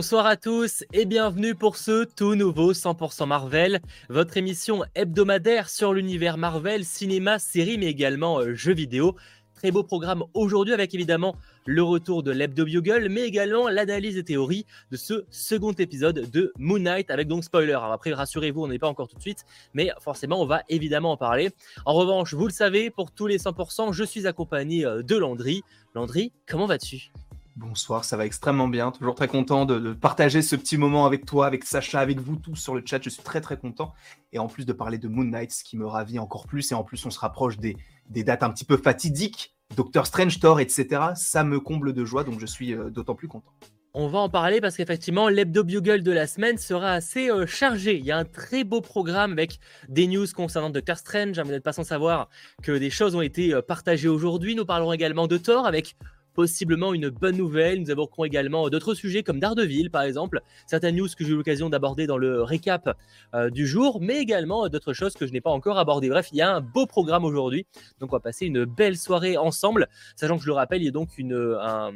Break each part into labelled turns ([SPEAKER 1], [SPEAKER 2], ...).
[SPEAKER 1] Bonsoir à tous et bienvenue pour ce tout nouveau 100% Marvel, votre émission hebdomadaire sur l'univers Marvel, cinéma, série mais également euh, jeux vidéo. Très beau programme aujourd'hui avec évidemment le retour de l'Hebdo Bugle, mais également l'analyse et théorie de ce second épisode de Moon Knight avec donc spoiler. Après, rassurez-vous, on n'est pas encore tout de suite, mais forcément, on va évidemment en parler. En revanche, vous le savez, pour tous les 100%, je suis accompagné euh, de Landry. Landry, comment vas-tu?
[SPEAKER 2] Bonsoir, ça va extrêmement bien. Toujours très content de, partager ce petit moment avec toi, avec Sacha, avec vous tous sur le chat. Je suis très très content. Et en plus de parler de Moon Knight, ce qui me ravit encore plus. Et en plus, on se rapproche des, dates un petit peu fatidiques. Doctor Strange, Thor, etc. Ça me comble de joie, donc je suis euh, d'autant plus content.
[SPEAKER 1] On va en parler parce qu'effectivement, l'hebdo bugle de la semaine sera assez euh, chargé. Il y a un très beau programme avec des news concernant Doctor Strange. Vous n'êtes pas sans savoir que des choses ont été euh, partagées aujourd'hui. Nous parlerons également de Thor avec possiblement une bonne nouvelle. Nous aborderons également d'autres sujets comme Daredevil par exemple, certaines news que j'ai eu l'occasion d'aborder dans le récap euh, du jour, mais également d'autres choses que je n'ai pas encore abordées. Bref, il y a un beau programme aujourd'hui, donc on va passer une belle soirée ensemble, sachant que je le rappelle, il y a donc une, un,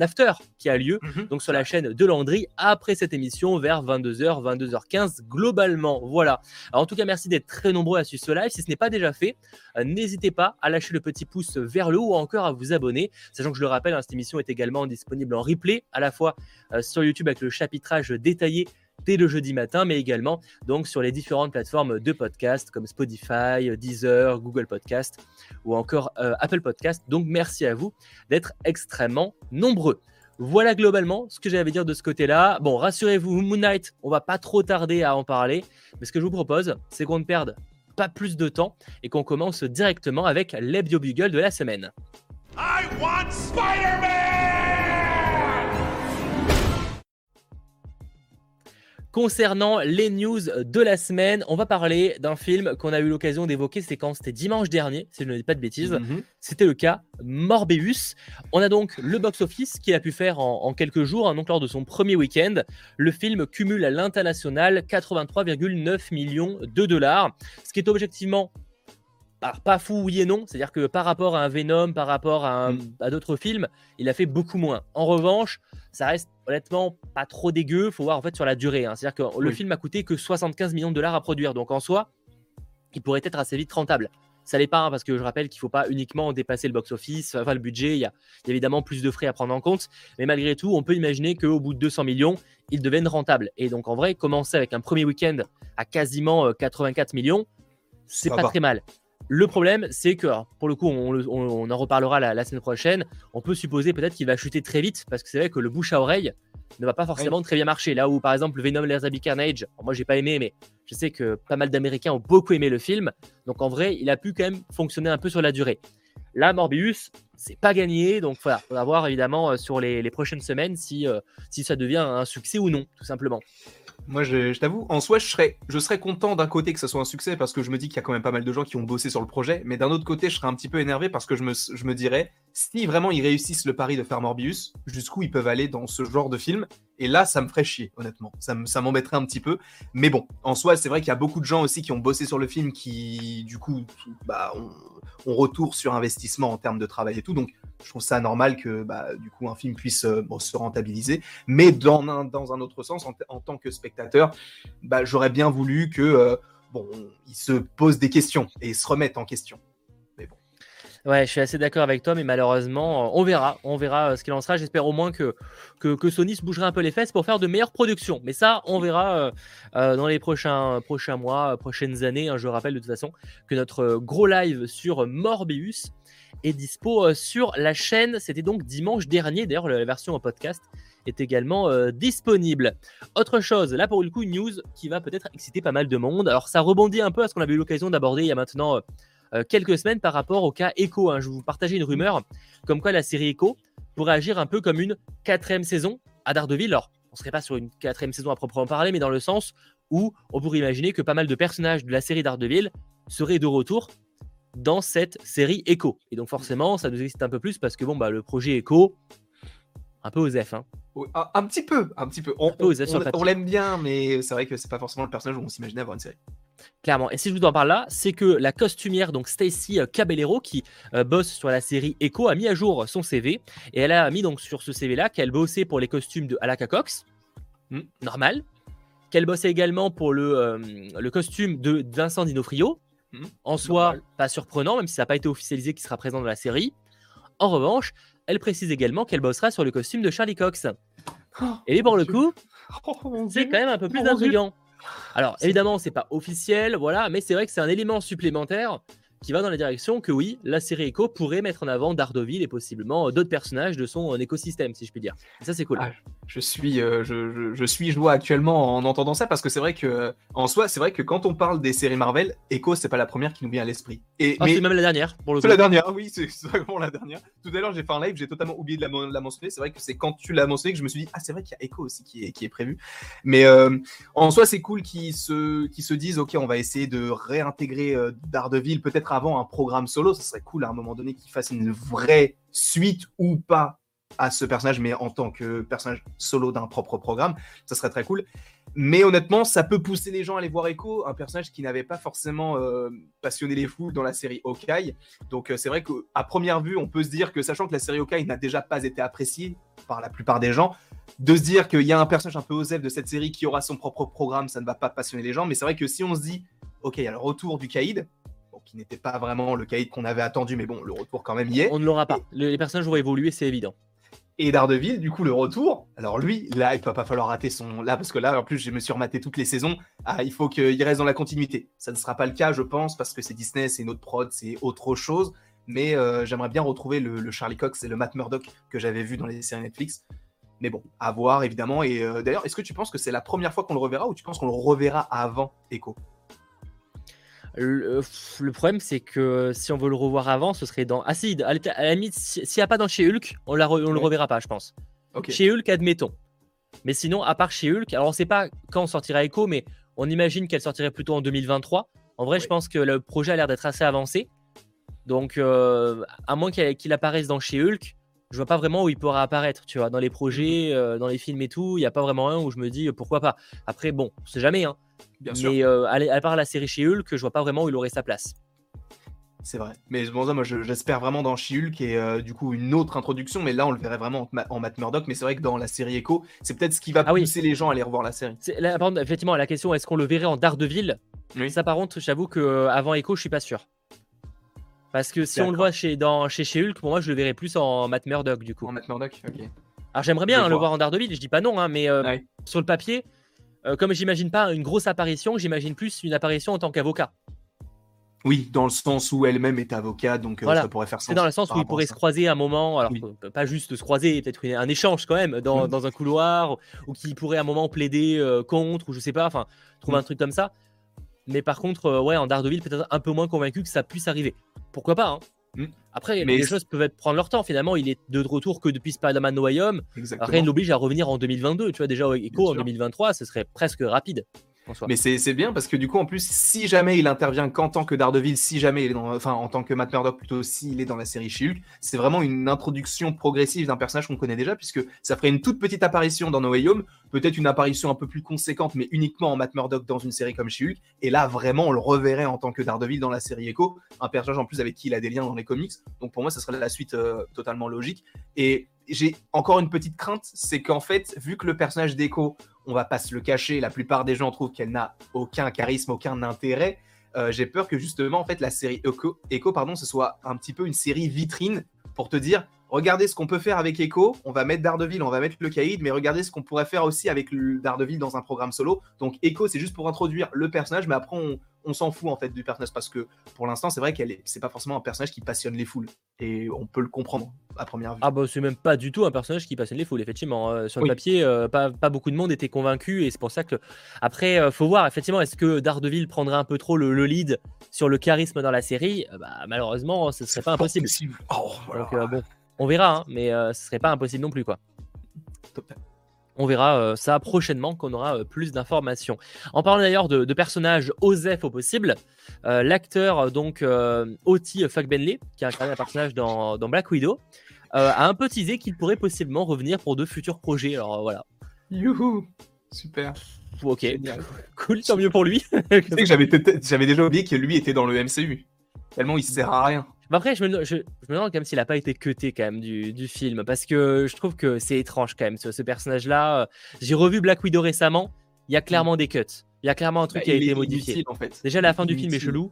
[SPEAKER 1] after qui a lieu mhm. donc sur la chaîne de Landry après cette émission vers 22h, 22h15 globalement. Voilà. en tout cas, merci d'être très nombreux à suivre ce live. Si ce n'est pas déjà fait, euh, n'hésitez pas à lâcher le petit pouce vers le haut ou encore à vous abonner, sachant que je le rappelle, hein, cette émission est également disponible en replay, à la fois euh, sur YouTube avec le chapitrage détaillé dès le jeudi matin, mais également donc sur les différentes plateformes de podcast comme Spotify, Deezer, Google Podcast ou encore euh, Apple Podcast. Donc merci à vous d'être extrêmement nombreux. Voilà globalement ce que j'avais à dire de ce côté-là. Bon, rassurez-vous, Moon Knight, on va pas trop tarder à en parler, mais ce que je vous propose, c'est qu'on ne perde pas plus de temps et qu'on commence directement avec l'hebdo bugle de la semaine. I want Concernant les news de la semaine, on va parler d'un film qu'on a eu l'occasion d'évoquer, c'est quand c'était dimanche dernier, si je ne dis pas de bêtises. Mhm. C'était le cas Morbius. On a donc le box-office qu'il a pu faire en, quelques jours, hein, donc lors de son premier week-end. Le film cumule à l'international 83,9 millions de dollars, ce qui est objectivement pas fou, oui et non. C'est-à-dire que par rapport à un Venom, par rapport à, mm. d'autres films, il a fait beaucoup moins. En revanche, ça reste honnêtement pas trop dégueu. Faut voir en fait sur la durée. Hein. C'est-à-dire que le film a coûté que 75 millions de dollars à produire. Donc en soi, il pourrait être assez vite rentable. Ça l'est pas, hein, parce que je rappelle qu'il ne faut pas uniquement dépasser le box-office, enfin le budget, il y, a, évidemment plus de frais à prendre en compte, mais malgré tout, on peut imaginer qu'au bout de 200 millions, il devienne rentable. Et donc en vrai, commencer avec un premier week-end à quasiment 84 euh, millions, c'est pas très mal. Le problème, c'est que, pour le coup, on, en reparlera la, semaine prochaine, on peut supposer peut-être qu'il va chuter très vite, parce que c'est vrai que le bouche à oreille ne va pas forcément très bien marcher. Là où, par exemple, Venom Laserby Carnage, moi j'ai pas aimé, mais je sais que pas mal d'Américains ont beaucoup aimé le film, donc en vrai, il a pu quand même fonctionner un peu sur la durée. Là, Morbius, c'est pas gagné, donc voilà, on va voir évidemment euh, sur les, prochaines semaines si, euh, si ça devient un succès ou non, tout simplement.
[SPEAKER 2] Moi, je, t'avoue, en soi, je serais, je serais content d'un côté que ça soit un succès parce que je me dis qu'il y a quand même pas mal de gens qui ont bossé sur le projet, mais d'un autre côté, je serais un petit peu énervé parce que je me, je me dirais, si vraiment ils réussissent le pari de faire Morbius, jusqu'où ils peuvent aller dans ce genre de film? Et là, ça me ferait chier, honnêtement. Ça, ça m'embêterait un petit peu. Mais bon, en soi, c'est vrai qu'il y a beaucoup de gens aussi qui ont bossé sur le film qui, du coup, bah, ont, ont retour sur investissement en termes de travail et tout. Donc, je trouve ça normal que bah, du coup un film puisse euh, se rentabiliser. Mais dans un, dans un autre sens, en, tant que spectateur, bah, j'aurais bien voulu que euh, bon, il se pose des questions et se remette en question. Mais bon.
[SPEAKER 1] Ouais, je suis assez d'accord avec toi, mais malheureusement, euh, on verra, on verra ce qu'il en sera. J'espère au moins que, que, Sony se bougera un peu les fesses pour faire de meilleures productions. Mais ça, on verra dans les prochains, prochains mois, prochaines années. Hein. je rappelle de toute façon que notre gros live sur Morbius est dispo euh, sur la chaîne. C'était donc dimanche dernier. D'ailleurs, la version en podcast est également euh, disponible. Autre chose, là pour le coup, une news qui va peut-être exciter pas mal de monde. Alors, ça rebondit un peu à ce qu'on avait eu l'occasion d'aborder il y a maintenant euh, quelques semaines par rapport au cas Echo. Hein. Je vous partager une rumeur comme quoi la série Echo pourrait agir un peu comme une quatrième saison à Daredevil. Alors, on serait pas sur une quatrième saison à proprement parler, mais dans le sens où on pourrait imaginer que pas mal de personnages de la série Daredevil seraient de retour dans cette série Echo. Et donc forcément, ça nous existe un peu plus parce que bon, bah, le projet Echo, un peu aux F. Hein.
[SPEAKER 2] Un, petit peu, un petit peu. On, on, l'aime bien, mais c'est vrai que c'est pas forcément le personnage où on s'imaginait avoir une série.
[SPEAKER 1] Clairement. Et si je vous en parle là, c'est que la costumière, donc Stacy Caballero, qui euh, bosse sur la série Echo, a mis à jour son CV. Et elle a mis donc sur ce CV là qu'elle bossait pour les costumes de Alaka Cox, hmm. normal. Qu'elle bossait également pour le, le costume de Vincent Dinofrio. Hmm. En soi, pas surprenant, même si ça n'a pas été officialisé qu'il sera présent dans la série. En revanche, elle précise également qu'elle bossera sur le costume de Charlie Cox. Oh, et pour le coup, oh, c'est quand même un peu plus intriguant. Alors évidemment, c'est pas officiel, voilà, mais c'est vrai que c'est un élément supplémentaire qui va dans la direction que oui, la série Echo pourrait mettre en avant Daredevil et possiblement d'autres personnages de son écosystème, si je puis dire. ça, c'est cool. Ah,
[SPEAKER 2] je suis, euh, je, je, suis joie actuellement en entendant ça parce que c'est vrai que, en soi, c'est vrai que quand on parle des séries Marvel, Echo, c'est pas la première qui nous vient à l'esprit.
[SPEAKER 1] Et ah, c'est même la dernière pour le
[SPEAKER 2] C'est la dernière, oui, c'est vraiment la dernière. Tout à l'heure, j'ai fait un live, j'ai totalement oublié de la, mentionner. C'est vrai que c'est quand tu l'as mentionné que je me suis dit, ah, c'est vrai qu'il y a Echo aussi qui est, qui est prévu. Mais euh, en soi, c'est cool qu'ils se, qu'ils se disent, ok, on va essayer de réintégrer euh, Daredevil peut-être avant un programme solo. Ça serait cool à un moment donné qu'il fasse une vraie suite ou pas à ce personnage, mais en tant que personnage solo d'un propre programme. Ça serait très cool. Mais honnêtement, ça peut pousser les gens à aller voir Echo, un personnage qui n'avait pas forcément euh, passionné les fous dans la série Hawkeye. Donc euh, c'est vrai qu'à première vue, on peut se dire que, sachant que la série Hawkeye n'a déjà pas été appréciée par la plupart des gens, de se dire qu'il y a un personnage un peu osef de cette série qui aura son propre programme, ça ne va pas passionner les gens. Mais c'est vrai que si on se dit, ok, il y a le retour du Caïd, qui n'était pas vraiment le Caïd qu'on avait attendu, mais bon, le retour quand même y est.
[SPEAKER 1] On ne l'aura pas. Les personnages vont évoluer, c'est évident.
[SPEAKER 2] Et Daredevil, du coup, le retour. Alors lui, là, il va pas falloir rater son. Là, parce que là, en plus, je me suis rematé toutes les saisons. Ah, il faut qu'il reste dans la continuité. Ça ne sera pas le cas, je pense, parce que c'est Disney, c'est une autre prod, c'est autre chose. Mais euh, j'aimerais bien retrouver le, Charlie Cox et le Matt Murdock que j'avais vu dans les séries Netflix. Mais bon, à voir évidemment. Et euh, d'ailleurs, est-ce que tu penses que c'est la première fois qu'on le reverra ou tu penses qu'on le reverra avant Echo?
[SPEAKER 1] Le, problème, c'est que si on veut le revoir avant, ce serait dans. Ah, si, à la limite, s'il n'y a pas dans chez Hulk, on, la on le reverra pas, je pense. Chez Hulk, admettons. Mais sinon, à part chez Hulk, alors on sait pas quand sortira Echo, mais on imagine qu'elle sortirait plutôt en 2023. En vrai, je pense que le projet a l'air d'être assez avancé. Donc, euh, à moins qu'il apparaisse dans chez Hulk, je vois pas vraiment où il pourra apparaître. Tu vois, dans les projets, mhm. euh, dans les films et tout, il n'y a pas vraiment un où je me dis pourquoi pas. Après, bon, on sait jamais. Hein. Bien mais euh, à, part la série chez Hulk, je vois pas vraiment où il aurait sa place.
[SPEAKER 2] C'est vrai. Mais bon, ça, moi, j'espère vraiment dans She-Hulk et euh, du coup une autre introduction. Mais là, on le verrait vraiment en, Matt Murdock. Mais c'est vrai que dans la série Echo, c'est peut-être ce qui va ah pousser les gens à aller revoir la série.
[SPEAKER 1] effectivement, la question est-ce qu'on le verrait en Daredevil? Oui. Ça, par contre, j'avoue qu'avant Echo, je suis pas sûr. Parce que si on le voit chez, dans, chez, chez Hulk, pour moi, je le verrais plus en Matt Murdock, du coup.
[SPEAKER 2] En Matt Murdock, ok.
[SPEAKER 1] Alors, j'aimerais bien le voir en Daredevil, je dis pas non, hein, mais euh, sur le papier, euh, comme j'imagine pas une grosse apparition, j'imagine plus une apparition en tant qu'avocat.
[SPEAKER 2] Oui, dans le sens où elle-même est avocat, donc euh, ça pourrait faire sens.
[SPEAKER 1] C'est dans le sens où il pourrait se croiser à un moment, alors pas juste se croiser, peut-être un échange quand même dans, dans un couloir, ou qu'il pourrait à un moment plaider contre, ou je sais pas, enfin, trouver un truc comme ça. Mais par contre, ouais, en Daredevil, peut-être un peu moins convaincu que ça puisse arriver pourquoi pas hein. hmm. Après, les choses peuvent être, prendre leur temps. Finalement, il est de retour que depuis Spider-Man No Way Home. Rien n'oblige à revenir en 2022. Tu vois, déjà, Echo en 2023, ce serait presque rapide.
[SPEAKER 2] Mais c'est bien parce que du coup, en plus, si jamais il intervient qu'en tant que Daredevil, si jamais il est dans, enfin, en tant que Matt Murdock plutôt, s'il est dans la série Shield, c'est vraiment une introduction progressive d'un personnage qu'on connaît déjà, puisque ça ferait une toute petite apparition dans No Way Home, peut-être une apparition un peu plus conséquente, mais uniquement en Matt Murdock dans une série comme Shield. Et là, vraiment, on le reverrait en tant que Daredevil dans la série Echo, un personnage en plus avec qui il a des liens dans les comics. Donc pour moi, ça serait la suite euh, totalement logique. Et j'ai encore une petite crainte, c'est qu'en fait, vu que le personnage d'Echo, on va pas se le cacher, la plupart des gens trouvent qu'elle n'a aucun charisme, aucun intérêt. Euh, j'ai peur que justement, en fait, la série Echo, Echo, pardon, ce soit un petit peu une série vitrine pour te dire, regardez ce qu'on peut faire avec Echo, on va mettre Daredevil, on va mettre le Caïd, mais regardez ce qu'on pourrait faire aussi avec Daredevil dans un programme solo. Donc Echo, c'est juste pour introduire le personnage, mais après, on, on s'en fout en fait du personnage parce que pour l'instant, c'est vrai qu'elle est, c'est pas forcément un personnage qui passionne les foules et on peut le comprendre à première vue.
[SPEAKER 1] Ah bah c'est même pas du tout un personnage qui passionne les foules effectivement. Hein. sur le papier, euh, pas, beaucoup de monde était convaincu et c'est pour ça que après euh, faut voir effectivement est-ce que Daredevil prendrait un peu trop le, lead sur le charisme dans la série? Euh, bah, malheureusement, ce serait pas impossible. Oh, bon, on verra, hein, mais ce serait pas impossible non plus quoi. On verra euh, ça prochainement, qu'on aura euh, plus d'informations. En parlant d'ailleurs de, personnages OSEF au possible, euh, l'acteur donc Oti Fagbenley, qui a incarné un personnage dans, Black Widow, a un peu teasé qu'il pourrait possiblement revenir pour de futurs projets. Alors voilà.
[SPEAKER 2] Youhou Super.
[SPEAKER 1] Ok, cool, tant mieux pour lui.
[SPEAKER 2] tu sais que j'avais déjà oublié que lui était dans le MCU. Tellement il sert à rien.
[SPEAKER 1] Après, je me, je, me, demande quand même s'il a pas été cuté quand même du, du, film, parce que je trouve que c'est étrange quand même ce, ce personnage-là. J'ai revu Black Widow récemment, il y a mm. clairement des cuts. Il y a clairement un truc bah, qui a été modifié. en fait. Déjà, la fin du film est chelou.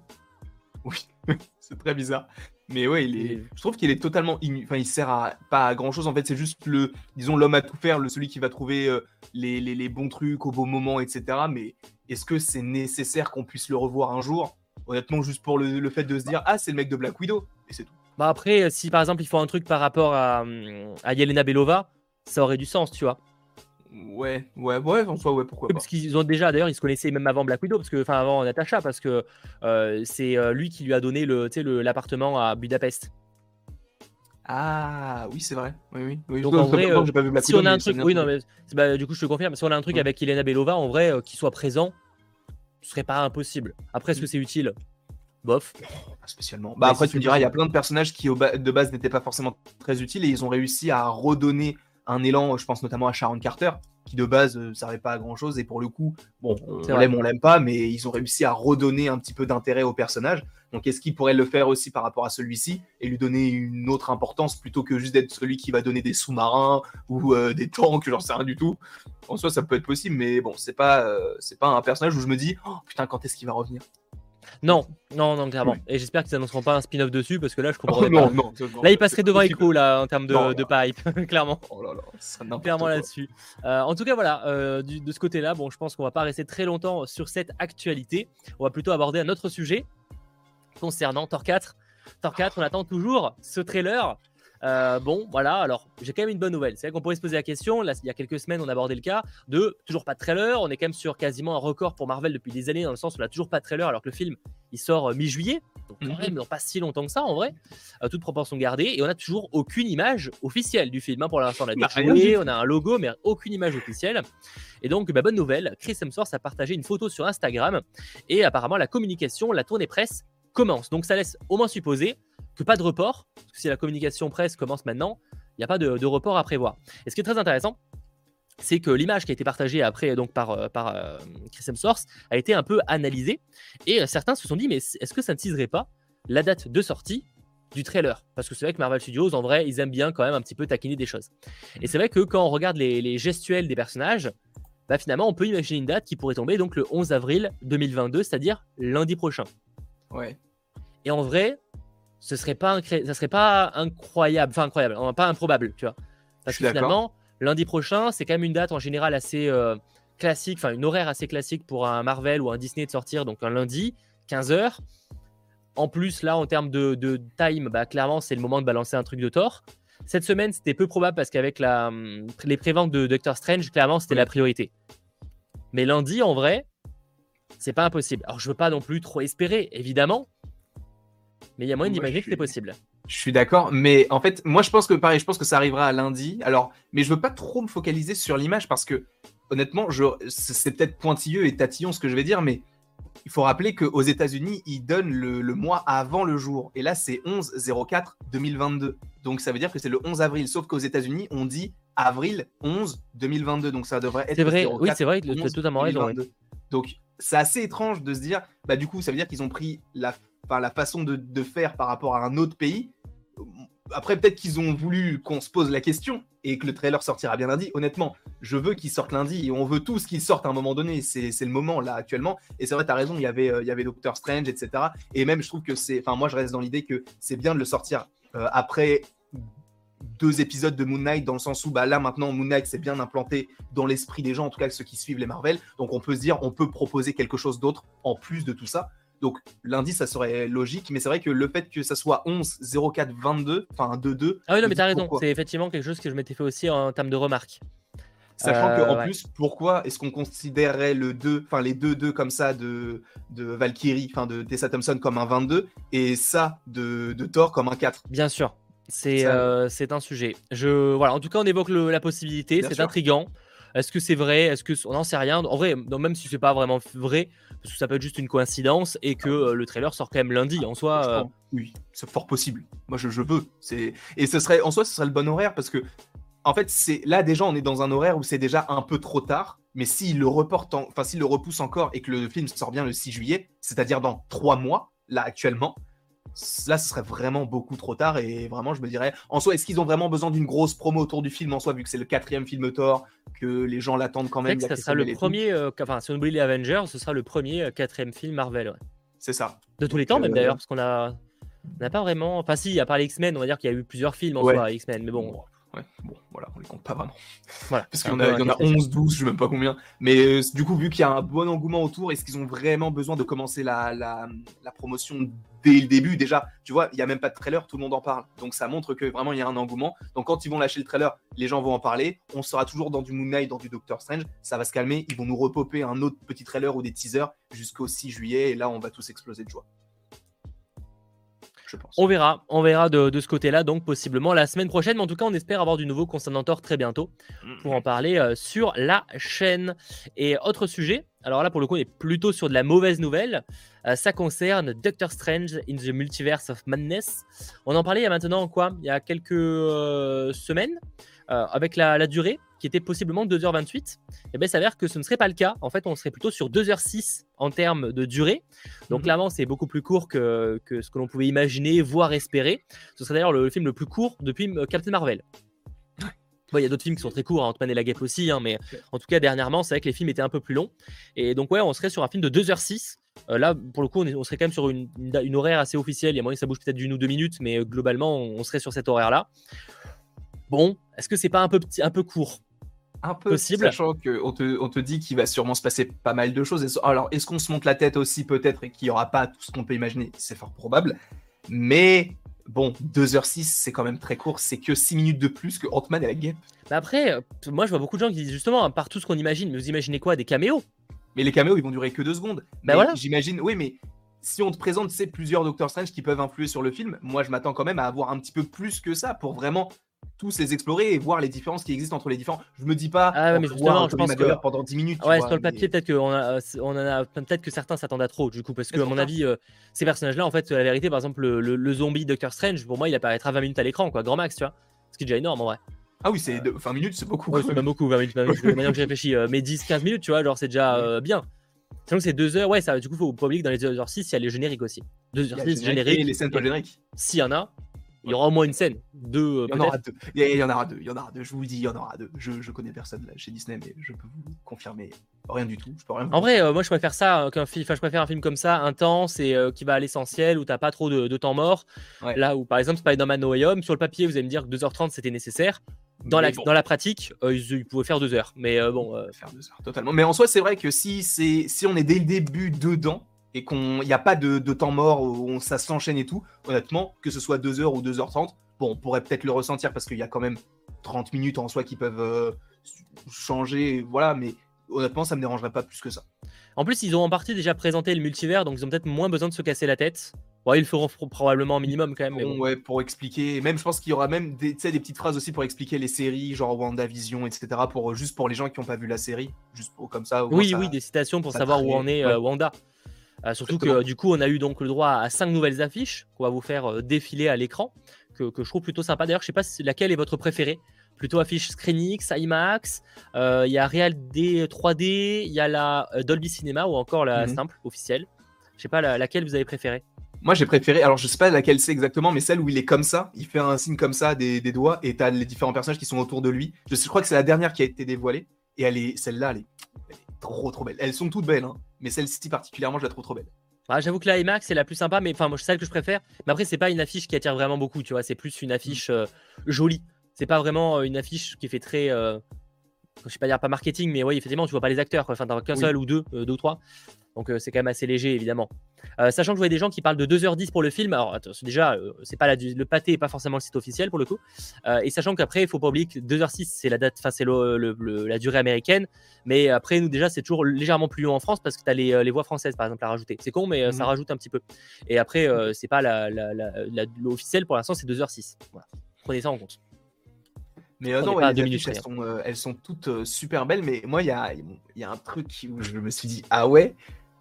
[SPEAKER 2] Oui, c'est très bizarre. Mais ouais, il est... je trouve qu'il est totalement. Enfin, il sert à pas à grand chose. En fait, c'est juste le, disons, l'homme à tout faire, le celui qui va trouver euh, les, les, les, bons trucs au bon moment, etc. Mais est-ce que c'est nécessaire qu'on puisse le revoir un jour? Honnêtement, juste pour le, le, fait de se dire, ah, c'est le mec de Black Widow, et c'est tout.
[SPEAKER 1] Bah après, si par exemple, il faut un truc par rapport à, à Yelena Belova, ça aurait du sens, tu vois.
[SPEAKER 2] Ouais, ouais, ouais, en soi, ouais, pourquoi pas.
[SPEAKER 1] Parce qu'ils ont déjà, d'ailleurs, ils se connaissaient même avant Black Widow, parce que, enfin, avant Natasha, parce que euh, c'est euh, lui qui lui a donné le, l'appartement à Budapest.
[SPEAKER 2] Ah oui, c'est vrai. Oui, oui. oui.
[SPEAKER 1] Donc en vrai, euh, pas vu Black si on a un truc, oui, non, mais bah, du coup, je te confirme. Si on a un truc avec Elena Belova, en vrai, qu'il soit présent, ce serait pas impossible. Après, est-ce que c'est utile? Bof.
[SPEAKER 2] Pas spécialement. Bah, après, tu me diras, il y a plein de personnages qui de base n'étaient pas forcément très utiles et ils ont réussi à redonner un élan, je pense notamment à Sharon Carter, qui de base ne servait pas à grand chose. Et pour le coup, bon, on l'aime, on l'aime pas, mais ils ont réussi à redonner un petit peu d'intérêt au personnage. Donc est-ce qu'ils pourraient le faire aussi par rapport à celui-ci et lui donner une autre importance plutôt que juste d'être celui qui va donner des sous-marins ou euh, des tanks, j'en sais rien du tout. En soi, ça peut être possible, mais bon, c'est pas, euh, c'est pas un personnage où je me dis, oh putain, quand est-ce qu'il va revenir?
[SPEAKER 1] Non, non, non, clairement. Et j'espère qu'ils annonceront pas un spin-off dessus parce que là, je comprends oh, pas. Non, là, il passerait devant Echo là en termes de, pipe, clairement. Oh là là, clairement là-dessus. Euh, en tout cas, voilà, euh, de ce côté-là, bon, je pense qu'on va pas rester très longtemps sur cette actualité. On va plutôt aborder un autre sujet concernant Thor 4. Thor 4, on attend toujours ce trailer euh, bon, voilà, alors j'ai quand même une bonne nouvelle. C'est vrai qu'on pourrait se poser la question, là, il y a quelques semaines, on a abordé le cas de toujours pas de trailer. On est quand même sur quasiment un record pour Marvel depuis des années, dans le sens où on a toujours pas de trailer, alors que le film il sort euh, mi-juillet, donc quand mhm. même dans pas si longtemps que ça en vrai, euh, toute proportion gardée, et on a toujours aucune image officielle du film. Hein, pour l'instant, on a bah, on a un logo, mais aucune image officielle. Et donc, bah, bonne nouvelle, Chris Hemsworth a partagé une photo sur Instagram, et apparemment la communication, la tournée presse commence. Donc ça laisse au moins supposer pas de report, parce que si la communication presse commence maintenant, il n'y a pas de, report à prévoir. Et ce qui est très intéressant, c'est que l'image qui a été partagée après donc par, euh, par euh, Chris Hemsworth a été un peu analysée et euh, certains se sont dit mais est-ce que ça ne teaserait pas la date de sortie du trailer? Parce que c'est vrai que Marvel Studios, en vrai, ils aiment bien quand même un petit peu taquiner des choses. Et c'est vrai que quand on regarde les, gestuels des personnages, bah finalement on peut imaginer une date qui pourrait tomber donc le 11 avril 2022, c'est-à-dire lundi prochain.
[SPEAKER 2] Ouais.
[SPEAKER 1] Et en vrai, ce serait pas ça serait pas incroyable, enfin incroyable, pas improbable, tu vois. Parce que finalement, lundi prochain, c'est quand même une date en général assez euh, classique, enfin une horaire assez classique pour un Marvel ou un Disney de sortir, donc un lundi, 15h. En plus, là, en termes de, de time, bah, clairement, c'est le moment de balancer un truc de Thor. Cette semaine, c'était peu probable parce qu'avec la, hum, les préventes de Doctor Strange, clairement, c'était la priorité. Mais lundi, en vrai, c'est pas impossible. Alors, je veux pas non plus trop espérer, évidemment, mais il y a moyen d'imaginer que c'est possible.
[SPEAKER 2] Je suis d'accord, mais en fait, moi je pense que pareil, je pense que ça arrivera à lundi. Alors, mais je veux pas trop me focaliser sur l'image parce que honnêtement, je... c'est peut-être pointilleux et tatillon ce que je vais dire, mais il faut rappeler qu'aux États-Unis, ils donnent le, mois avant le jour. Et là, c'est 11-04-2022. Donc ça veut dire que c'est le 11 avril. Sauf qu'aux États-Unis, on dit avril 11 2022. Donc ça devrait être.
[SPEAKER 1] C'est vrai, oui, c'est vrai, tu as totalement raison.
[SPEAKER 2] Donc c'est assez étrange de se dire, bah du coup, ça veut dire qu'ils ont pris la la façon de, faire par rapport à un autre pays. Après, peut-être qu'ils ont voulu qu'on se pose la question et que le trailer sortira bien lundi. Honnêtement, je veux qu'il sorte lundi et on veut tous qu'il sorte à un moment donné. C'est le moment là actuellement. Et c'est vrai, tu as raison, il y avait, euh, il y avait Doctor Strange, etc. Et même, je trouve que c'est. Enfin, moi, je reste dans l'idée que c'est bien de le sortir euh, après deux épisodes de Moon Knight dans le sens où bah là maintenant Moon Knight s'est bien implanté dans l'esprit des gens, en tout cas ceux qui suivent les Marvel. Donc on peut se dire on peut proposer quelque chose d'autre en plus de tout ça. Donc lundi, ça serait logique, mais c'est vrai que le fait que ça soit 11, 04, 22, enfin 2-2.
[SPEAKER 1] Ah oui, non, mais t'as raison, c'est effectivement quelque chose que je m'étais fait aussi en termes de remarques.
[SPEAKER 2] Sachant qu'en euh, plus, pourquoi est-ce qu'on considérerait le 2, enfin les 2-2 comme ça de, de Valkyrie, enfin de Tessa Thompson comme un 22 et ça de, de Thor comme un 4
[SPEAKER 1] Bien sûr, c'est euh, un sujet. Je, voilà, en tout cas, on évoque la possibilité, c'est intriguant. Est-ce que c'est vrai? Est-ce que on n'en sait rien? En vrai, même si c'est pas vraiment vrai, parce que ça peut être juste une coïncidence et que euh, le trailer sort quand même lundi. En soi, euh,
[SPEAKER 2] oui, c'est fort possible. Moi, je, veux. C'est et ce serait en soi, ce serait le bon horaire parce que en fait, c'est là déjà, on est dans un horaire où c'est déjà un peu trop tard. Mais s'il le reporte, enfin s'il le repousse encore et que le film sort bien le 6 juillet, c'est-à-dire dans trois mois, là actuellement, là, ce serait vraiment beaucoup trop tard. Et vraiment, je me dirais, en soi, est-ce qu'ils ont vraiment besoin d'une grosse promo autour du film en soi, vu que c'est le quatrième film Thor, que les gens l'attendent quand même
[SPEAKER 1] Ça sera le premier, euh, enfin, si on oublie les Avengers, ce sera le premier euh, quatrième film Marvel.
[SPEAKER 2] C'est ça.
[SPEAKER 1] De tous les temps, même d'ailleurs, parce qu'on a, on n'a pas vraiment. Enfin, si, à part les X-Men, on va dire qu'il y a eu plusieurs films en soi, X-Men, mais bon.
[SPEAKER 2] Ouais, bon, voilà, on les compte pas vraiment. Voilà, Parce qu'il y, en a, y en a 11, 12, je sais même pas combien. Mais euh, du coup, vu qu'il y a un bon engouement autour, est-ce qu'ils ont vraiment besoin de commencer la, la, la, promotion dès le début Déjà, tu vois, il n'y a même pas de trailer, tout le monde en parle. Donc ça montre que vraiment il y a un engouement. Donc quand ils vont lâcher le trailer, les gens vont en parler. On sera toujours dans du Moon Knight, dans du Doctor Strange. Ça va se calmer. Ils vont nous repoper un autre petit trailer ou des teasers jusqu'au 6 juillet. Et là, on va tous exploser de joie.
[SPEAKER 1] On verra, on verra de, ce côté-là, donc possiblement la semaine prochaine. Mais en tout cas, on espère avoir du nouveau concernant Thor très bientôt pour en parler euh, sur la chaîne. Et autre sujet, alors là pour le coup, on est plutôt sur de la mauvaise nouvelle. Euh, ça concerne Doctor Strange in the Multiverse of Madness. On en parlait il y a maintenant quoi Il y a quelques euh, semaines avec la durée qui était possiblement 2h28, et bien, il s'avère que ce ne serait pas le cas. En fait, on serait plutôt sur 2h06 en termes de durée. Donc, mhm. clairement, c'est beaucoup plus court que, ce que l'on pouvait imaginer, voire espérer. Ce serait d'ailleurs le, film le plus court depuis euh, Captain Marvel. Il y a d'autres films qui sont très courts, hein, Ant-Man et la Guêpe aussi, hein, mais en tout cas, dernièrement, c'est vrai que les films étaient un peu plus longs. Et donc, ouais, on serait sur un film de 2h06. Euh, là, pour le coup, on, serait quand même sur une, horaire assez officielle. Il y a moyen que ça bouge peut-être d'une ou deux minutes, mais euh, globalement, on, serait sur cet horaire-là. Bon, est-ce que c'est pas un peu, petit, un peu court?
[SPEAKER 2] Un peu possible? Sachant qu'on te, on te dit qu'il va sûrement se passer pas mal de choses. Alors, est-ce qu'on se monte la tête aussi peut-être et qu'il n'y aura pas tout ce qu'on peut imaginer? C'est fort probable. Mais bon, 2h06, c'est quand même très court. C'est que 6 minutes de plus que Ant-Man et la guêpe.
[SPEAKER 1] Mais après, euh, moi je vois beaucoup de gens qui disent justement, par tout ce qu'on imagine, mais vous imaginez quoi Des caméos?
[SPEAKER 2] Mais les caméos, ils vont durer que 2 secondes. Bah voilà. J'imagine, oui, mais si on te présente tu plusieurs Doctor Strange qui peuvent influer sur le film, moi je m'attends quand même à avoir un petit peu plus que ça pour vraiment tous les explorer et voir les différences qui existent entre les différents. Je me dis pas
[SPEAKER 1] ah mais justement, je pense que
[SPEAKER 2] pendant 10 minutes.
[SPEAKER 1] Ouais, sur le papier, peut-être que on, a, on en a peut-être que certains s'attendent à trop du coup parce que à mon avis euh, ces personnages-là en fait la vérité par exemple le, zombie Doctor Strange pour moi il apparaîtra 20 minutes à l'écran quoi, grand max, tu vois. Ce qui est déjà énorme en vrai.
[SPEAKER 2] Ah oui, c'est 20 minutes, c'est beaucoup.
[SPEAKER 1] Ouais, c'est même beaucoup 20 minutes, 20 minutes. que j'ai réfléchi euh, mais 10 15 minutes, tu vois, genre c'est déjà euh, bien. Sinon, c'est 2 heures. Ouais, ça, du coup, faut pas oublier que dans les 2h6, il y a les génériques aussi. 2h6 génériques.
[SPEAKER 2] Et les scènes pas génériques.
[SPEAKER 1] S'il y en a, il y aura au moins une scène. Deux,
[SPEAKER 2] il y en aura deux. Il y en aura deux. Il y en aura deux. Je vous le dis, il y en aura deux. Je, je connais personne là, chez Disney, mais je peux vous confirmer rien du tout. Je peux rien
[SPEAKER 1] en vrai, euh, moi je préfère ça euh, qu'un film. Enfin, je préfère un film comme ça, intense et euh, qui va à l'essentiel, où t'as pas trop de, temps mort. Là où, par exemple, Spider-Man No Way Home, sur le papier, vous allez me dire que 2h30 c'était nécessaire. Dans la, dans la pratique, ils, pouvaient faire 2 heures. Mais bon.
[SPEAKER 2] Faire 2 heures, totalement. Mais en soi, c'est vrai que si, si on est dès le début dedans, et qu'il n'y a pas de, de, temps mort où ça s'enchaîne et tout, honnêtement, que ce soit 2h ou 2h30, Bon, on pourrait peut-être le ressentir parce qu'il y a quand même 30 minutes en soi qui peuvent euh, changer, voilà, mais honnêtement, ça me dérangerait pas plus que ça.
[SPEAKER 1] En plus, ils ont en partie déjà présenté le multivers, donc ils ont peut-être moins besoin de se casser la tête. Ils le feront probablement un minimum quand même. Mais
[SPEAKER 2] Ouais, pour expliquer. Même, je pense qu'il y aura même des, des petites phrases aussi pour expliquer les séries, genre WandaVision, etc. Pour, juste pour les gens qui n'ont pas vu la série. Juste pour, comme ça.
[SPEAKER 1] Oui, oui, des citations pour savoir où en est euh, Wanda. Euh, surtout que du coup, on a eu donc le droit à cinq nouvelles affiches qu'on va vous faire défiler à l'écran que, je trouve plutôt sympa. D'ailleurs, je sais pas laquelle est votre préférée. Plutôt affiche ScreenX, IMAX, euh, il y a Real D 3D, il y a la euh, Dolby Cinema ou encore la mhm. simple officielle. Je sais pas laquelle vous avez préférée.
[SPEAKER 2] Moi j'ai préféré, alors je sais pas laquelle c'est exactement, mais celle où il est comme ça, il fait un signe comme ça des, doigts et tu as les différents personnages qui sont autour de lui. Je, crois que c'est la dernière qui a été dévoilée et elle est, celle-là, elle, est, trop trop belle. Elles sont toutes belles, hein, mais celle-ci particulièrement, je la trouve trop belle.
[SPEAKER 1] Bah, j'avoue que la IMAX c'est la plus sympa, mais enfin, moi, celle que je préfère. Mais après, c'est pas une affiche qui attire vraiment beaucoup, tu vois. C'est plus une affiche euh, jolie. C'est pas vraiment euh, une affiche qui fait très. Euh, je sais pas dire pas marketing, mais oui, effectivement, tu vois pas les acteurs. Enfin, t'en qu'un seul ou deux, deux ou trois. Donc c'est quand même assez léger, évidemment. sachant que je vois des gens qui parlent de 2h10 pour le film. Alors, déjà, c'est pas la, le pâté, pas forcément le site officiel pour le coup. et sachant qu'après, il faut pas oublier que 2h06, c'est la date, enfin, c'est la durée américaine. Mais après, nous, déjà, c'est toujours légèrement plus long en France parce que tu as les, les, voix françaises, par exemple, à rajouter. C'est con, mais ça mmh. rajoute un petit peu. Et après, c'est pas l'officiel pour l'instant, c'est 2h06. Voilà. Prenez ça en compte.
[SPEAKER 2] Mais non, les minutes, elles, sont, elles sont toutes super belles. Mais moi, il y a, y a un truc où je me suis dit, ah ouais,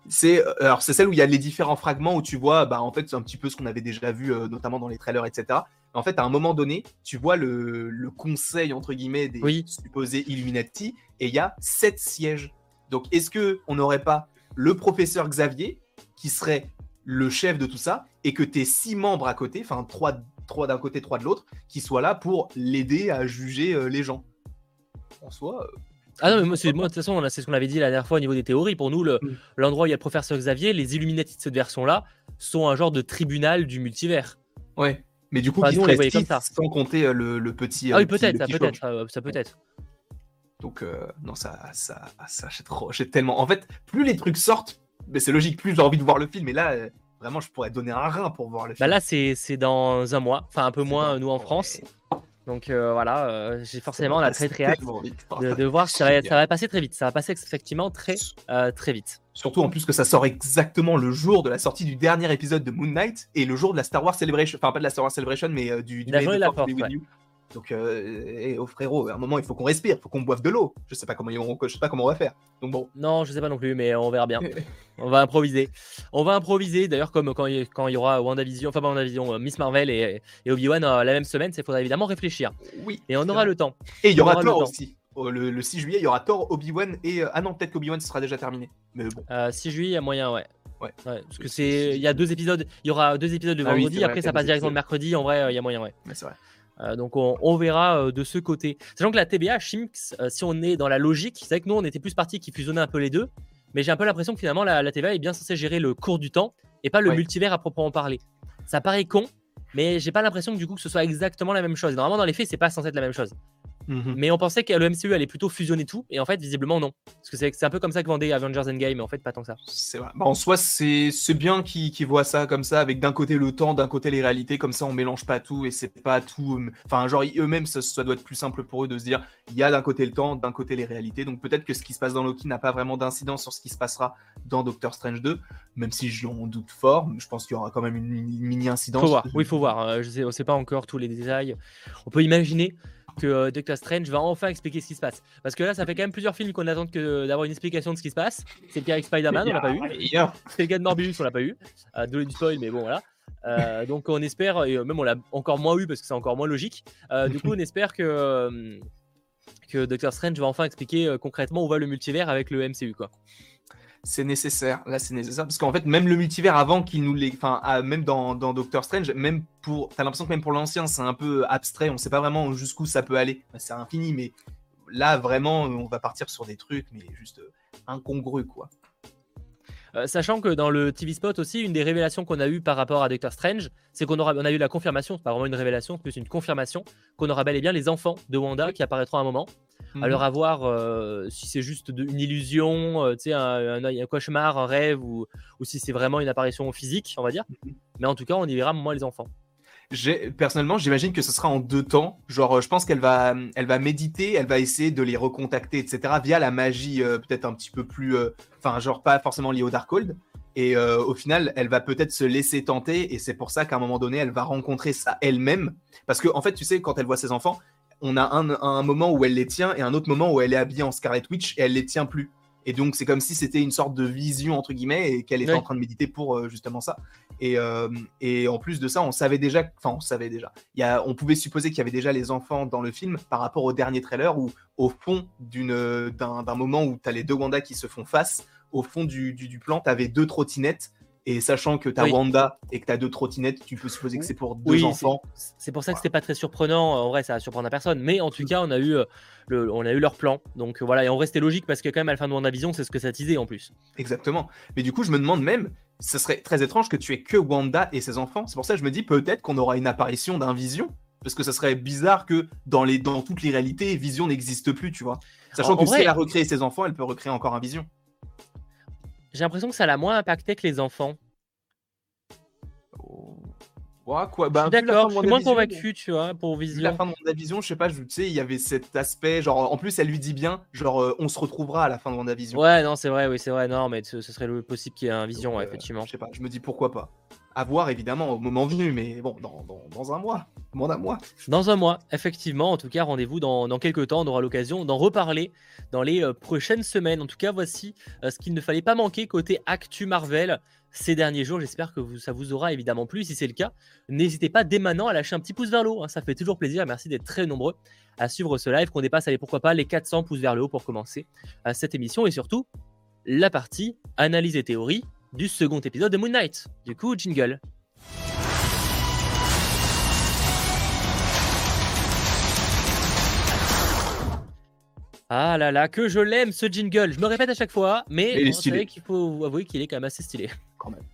[SPEAKER 2] c'est alors c'est celle où il y a les différents fragments où tu vois bah en fait c'est un petit peu ce qu'on avait déjà vu notamment dans les trailers etc en fait à un moment donné tu vois le, le conseil entre guillemets des supposés Illuminati et il y a sept sièges donc est-ce que on n'aurait pas le professeur Xavier qui serait le chef de tout ça et que tu six membres à côté, enfin trois, trois d'un côté, trois de l'autre, qui soient là pour l'aider à juger euh, les gens? En soi. Euh,
[SPEAKER 1] ah non, mais moi, de toute façon, c'est ce qu'on avait dit la dernière fois au niveau des théories. Pour nous, mm. l'endroit où il y a le professeur Xavier, les Illuminati de cette version-là sont un genre de tribunal du multivers.
[SPEAKER 2] Ouais, mais du coup, enfin, qui comme ça. sans compter euh, le, petit.
[SPEAKER 1] Ah oui, peut-être, ça peut-être, ça peut être.
[SPEAKER 2] Donc, non, ça, ça, ça, j'ai tellement. En fait, plus les trucs sortent, mais c'est logique, plus j'ai envie de voir le film. Et là, Vraiment, je pourrais donner un rein pour voir le
[SPEAKER 1] bah film. là, c'est dans un mois, enfin un peu moins nous en France. Donc euh, voilà, euh, j'ai forcément la très très hâte de, voir. Ça va, ça va, passer très vite. Ça va passer effectivement très euh, très vite.
[SPEAKER 2] Surtout en plus que ça sort exactement le jour de la sortie du dernier épisode de Moon Knight et le jour de la Star Wars Celebration. Enfin pas de la Star Wars Celebration, mais du, du
[SPEAKER 1] la journée de la force,
[SPEAKER 2] donc, euh, et au frérot, à un moment, il faut qu'on respire, il faut qu'on boive de l'eau. Je sais pas comment on, je sais pas comment on va faire. Donc bon.
[SPEAKER 1] Non, je sais pas non plus, mais on verra bien. on va improviser. On va improviser. D'ailleurs, comme quand il, quand il y aura WandaVision, enfin pas WandaVision, euh, Miss Marvel et, et Obi-Wan euh, la même semaine, il faudra évidemment réfléchir.
[SPEAKER 2] Oui.
[SPEAKER 1] Et on aura le temps.
[SPEAKER 2] Et il y aura, Thor aussi. Le, 6 juillet, il y aura Thor, Obi-Wan et ah non, peut-être qu'Obi-Wan sera déjà terminé. Mais bon.
[SPEAKER 1] 6 juillet, il y a moyen, ouais. Ouais. parce que c'est, il y a deux épisodes, il y aura deux épisodes de ah vendredi, après ça passe directement le mercredi. En vrai, il y a moyen, ouais.
[SPEAKER 2] c'est vrai.
[SPEAKER 1] Euh, donc on, verra euh, de ce côté. Sachant que la TBA, Shimks, euh, si on est dans la logique, c'est vrai que nous on était plus parti qui fusionnait un peu les deux, mais j'ai un peu l'impression que finalement la, la, TVA est bien censée gérer le cours du temps et pas le multivers à proprement parler. Ça paraît con, mais j'ai pas l'impression que du coup que ce soit exactement la même chose. Normalement dans les faits c'est pas censé être la même chose. Mhm. Mais on pensait que le MCU allait plutôt fusionner tout, et en fait, visiblement, non. Parce que c'est un peu comme ça que vendait Avengers Endgame, mais en fait, pas tant que ça.
[SPEAKER 2] C'est vrai. Bah, en soi, c'est bien qu'ils voient ça comme ça, avec d'un côté le temps, d'un côté les réalités, comme ça, on mélange pas tout, et c'est pas tout. Euh, enfin, genre, eux-mêmes, ça, doit être plus simple pour eux de se dire il y a d'un côté le temps, d'un côté les réalités. Donc peut-être que ce qui se passe dans Loki n'a pas vraiment d'incidence sur ce qui se passera dans Doctor Strange 2, même si j'en doute fort. Je pense qu'il y aura quand même une, mini-incidence.
[SPEAKER 1] Faut voir. Oui, il faut voir. Euh, je sais, on sait pas encore tous les détails. On peut imaginer que euh, Doctor Strange va enfin expliquer ce qui se passe. Parce que là, ça fait quand même plusieurs films qu'on attend que d'avoir une explication de ce qui se passe. C'est le cas avec Spider-Man, on l'a pas eu. C'est le cas de Morbius, on l'a pas eu. Euh, du spoil, mais bon, voilà. Euh, donc on espère, et même on l'a encore moins eu parce que c'est encore moins logique. du coup, on espère que, que Doctor Strange va enfin expliquer concrètement où va le multivers avec le MCU. quoi
[SPEAKER 2] c'est nécessaire. Là, c'est nécessaire parce qu'en fait, même le multivers avant qu'il nous les, enfin, même dans, Doctor Strange, même pour, t'as l'impression que même pour l'ancien, c'est un peu abstrait. On sait pas vraiment jusqu'où ça peut aller. c'est infini, mais là, vraiment, on va partir sur des trucs, mais juste incongrus, quoi.
[SPEAKER 1] Euh, sachant que dans le TV spot aussi, une des révélations qu'on a eues par rapport à Doctor Strange, c'est qu'on aura, on a eu la confirmation, pas vraiment une révélation, c'est plus une confirmation qu'on aura bel et bien les enfants de Wanda qui apparaîtront à un moment. Alors à voir euh, si c'est juste une illusion, euh, un, un, cauchemar, un rêve, ou, si c'est vraiment une apparition physique, on va dire. Mhm. Mais en tout cas, on y verra moins les enfants.
[SPEAKER 2] Personnellement, j'imagine que ce sera en deux temps. Genre, euh, je pense qu'elle va, elle va méditer, elle va essayer de les recontacter, etc. via la magie peut-être un petit peu plus, enfin, genre pas forcément liée au Darkhold. Et au final, elle va peut-être se laisser tenter, et c'est pour ça qu'à un moment donné, elle va rencontrer ça elle-même. Parce que, en fait, tu sais, quand elle voit ses enfants, on a un, moment où elle les tient et un autre moment où elle est habillée en Scarlet Witch et elle les tient plus. Et donc c'est comme si c'était une sorte de vision entre guillemets et qu'elle était en train de méditer pour euh, justement ça. Euh, et, en plus de ça, on savait déjà, enfin on savait déjà, y a, on pouvait supposer qu'il y avait déjà les enfants dans le film par rapport au dernier trailer où au fond d'un moment où tu as les deux Wanda qui se font face, au fond du, du, du plan, tu avais deux trottinettes et sachant que tu as Wanda et que tu as deux trottinettes, tu peux supposer que c'est pour deux enfants.
[SPEAKER 1] C'est pour ça que c'était pas très surprenant. En vrai, ça va surprendre à personne. Mais en tout cas, on a eu, euh, le, on a eu leur plan. Donc voilà, et on restait logique parce que quand même, à la fin de WandaVision, c'est ce que ça disait en plus.
[SPEAKER 2] Exactement. Mais du coup, je me demande même, ce serait très étrange que tu aies que Wanda et ses enfants. C'est pour ça que je me dis peut-être qu'on aura une apparition d'un Vision. Parce que ça serait bizarre que dans, les, dans toutes les réalités, Vision n'existe plus, tu vois. Sachant que si elle a recréé ses enfants, elle peut recréer encore un Vision.
[SPEAKER 1] J'ai l'impression que ça l'a moins impacté que les enfants.
[SPEAKER 2] Ouais, quoi. Bah,
[SPEAKER 1] D'accord, je suis moins convaincu, tu vois, pour Vision.
[SPEAKER 2] La fin de WandaVision, je sais pas, je, tu sais, il y avait cet aspect, genre, en plus, elle lui dit bien, genre, euh, on se retrouvera à la fin de WandaVision.
[SPEAKER 1] Ouais, non, c'est vrai, oui, c'est vrai, non, mais ce, serait le possible qu'il y ait un Vision, ouais, effectivement.
[SPEAKER 2] Je sais pas, je me dis pourquoi pas. À voir, évidemment, au moment venu, mais bon, dans, dans, un mois, moins d'un mois.
[SPEAKER 1] Dans un mois, effectivement, en tout cas, rendez-vous dans, dans quelques temps, on aura l'occasion d'en reparler dans les euh, prochaines semaines. En tout cas, voici euh, ce qu'il ne fallait pas manquer côté Actu Marvel ces derniers jours. J'espère que ça vous aura évidemment plu. Si c'est le cas, n'hésitez pas dès maintenant à lâcher un petit pouce vers le haut. Hein. ça fait toujours plaisir. Merci d'être très nombreux à suivre ce live, qu'on dépasse, allez, pourquoi pas, les 400 pouces vers le haut pour commencer euh, cette émission et surtout la partie analyse et théorie du second épisode de Moon Knight. Du coup, jingle. Ah là là, que je l'aime ce jingle. Je me répète à chaque fois, mais vous savez qu'il faut avouer qu'il est quand même assez stylé.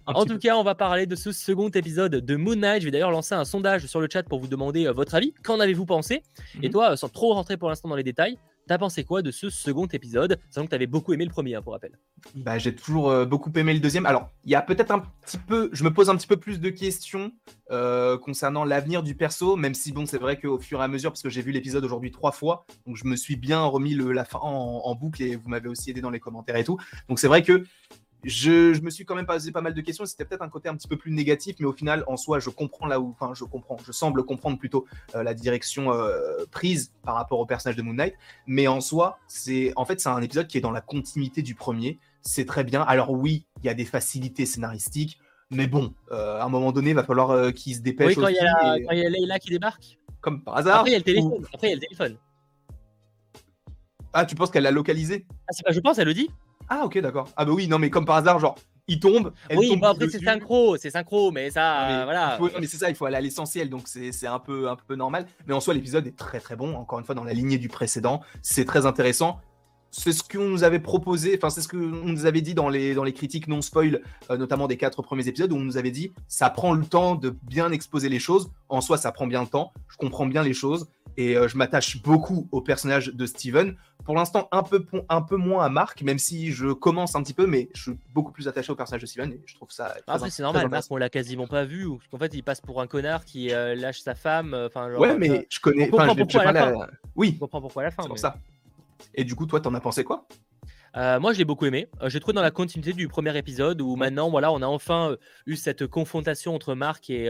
[SPEAKER 1] En tout cas, on va parler de ce second épisode de Moon Knight. Je vais d'ailleurs lancer un sondage sur le chat pour vous demander euh, votre avis. Qu'en avez-vous pensé? Et toi, euh, sans trop rentrer pour l'instant dans les détails, T'as pensé quoi de ce second épisode Sachant que t'avais beaucoup aimé le premier, hein, pour rappel?
[SPEAKER 2] Bah, j'ai toujours euh, beaucoup aimé le deuxième. Alors, il y a peut-être un petit peu, je me pose un petit peu plus de questions euh, concernant l'avenir du perso, même si bon, c'est vrai qu'au fur et à mesure, parce que j'ai vu l'épisode aujourd'hui trois fois, donc je me suis bien remis le, la fin en, en boucle et vous m'avez aussi aidé dans les commentaires et tout. Donc c'est vrai que je, me suis quand même posé pas mal de questions. C'était peut-être un côté un petit peu plus négatif, mais au final, en soi, je comprends là où, enfin, je comprends, je semble comprendre plutôt euh, la direction euh, prise par rapport au personnage de Moon Knight. Mais en soi, c'est, en fait, c'est un épisode qui est dans la continuité du premier. C'est très bien. Alors oui, il y a des facilités scénaristiques, mais bon, euh, à un moment donné, il va falloir qu'il se dépêche.
[SPEAKER 1] Oui, quand il y, a Leila qui débarque.
[SPEAKER 2] Comme par hasard.
[SPEAKER 1] Après, il y a le téléphone. Après, il y a le téléphone.
[SPEAKER 2] Ah, tu penses qu'elle l'a localisé?
[SPEAKER 1] Ah, pas, Je pense, elle le dit.
[SPEAKER 2] Ah ok d'accord. Ah bah oui non mais comme par hasard genre il tombe.
[SPEAKER 1] oui bah après c'est synchro, c'est synchro mais ça voilà.
[SPEAKER 2] mais c'est ça il faut aller à l'essentiel donc c'est un peu un peu normal. Mais en soi l'épisode est très très bon encore une fois dans la lignée du précédent c'est très intéressant. C'est ce qu'on nous avait proposé, enfin c'est ce qu'on nous avait dit dans les, dans les critiques non spoil, euh, notamment des quatre premiers épisodes, où on nous avait dit ça prend le temps de bien exposer les choses. En soi, ça prend bien le temps. Je comprends bien les choses et euh, je m'attache beaucoup au personnage de Steven. Pour l'instant, un peu, un peu moins à Marc, même si je commence un petit peu, mais je suis beaucoup plus attaché au personnage de Steven et je trouve ça.
[SPEAKER 1] Après, c'est normal, Marc, on l'a quasiment pas vu, parce qu'en fait, il passe pour un connard qui euh, lâche sa femme. Euh, enfin,
[SPEAKER 2] ouais, mais je connais.
[SPEAKER 1] On comprend pourquoi à la fin.
[SPEAKER 2] Oui.
[SPEAKER 1] On comprend pourquoi à la fin.
[SPEAKER 2] C'est pour ça. Et du coup, toi, t'en as pensé quoi?
[SPEAKER 1] Moi, je l'ai beaucoup aimé. j'ai trouvé dans la continuité du premier épisode où maintenant, voilà, on a enfin eu cette confrontation entre Marc et,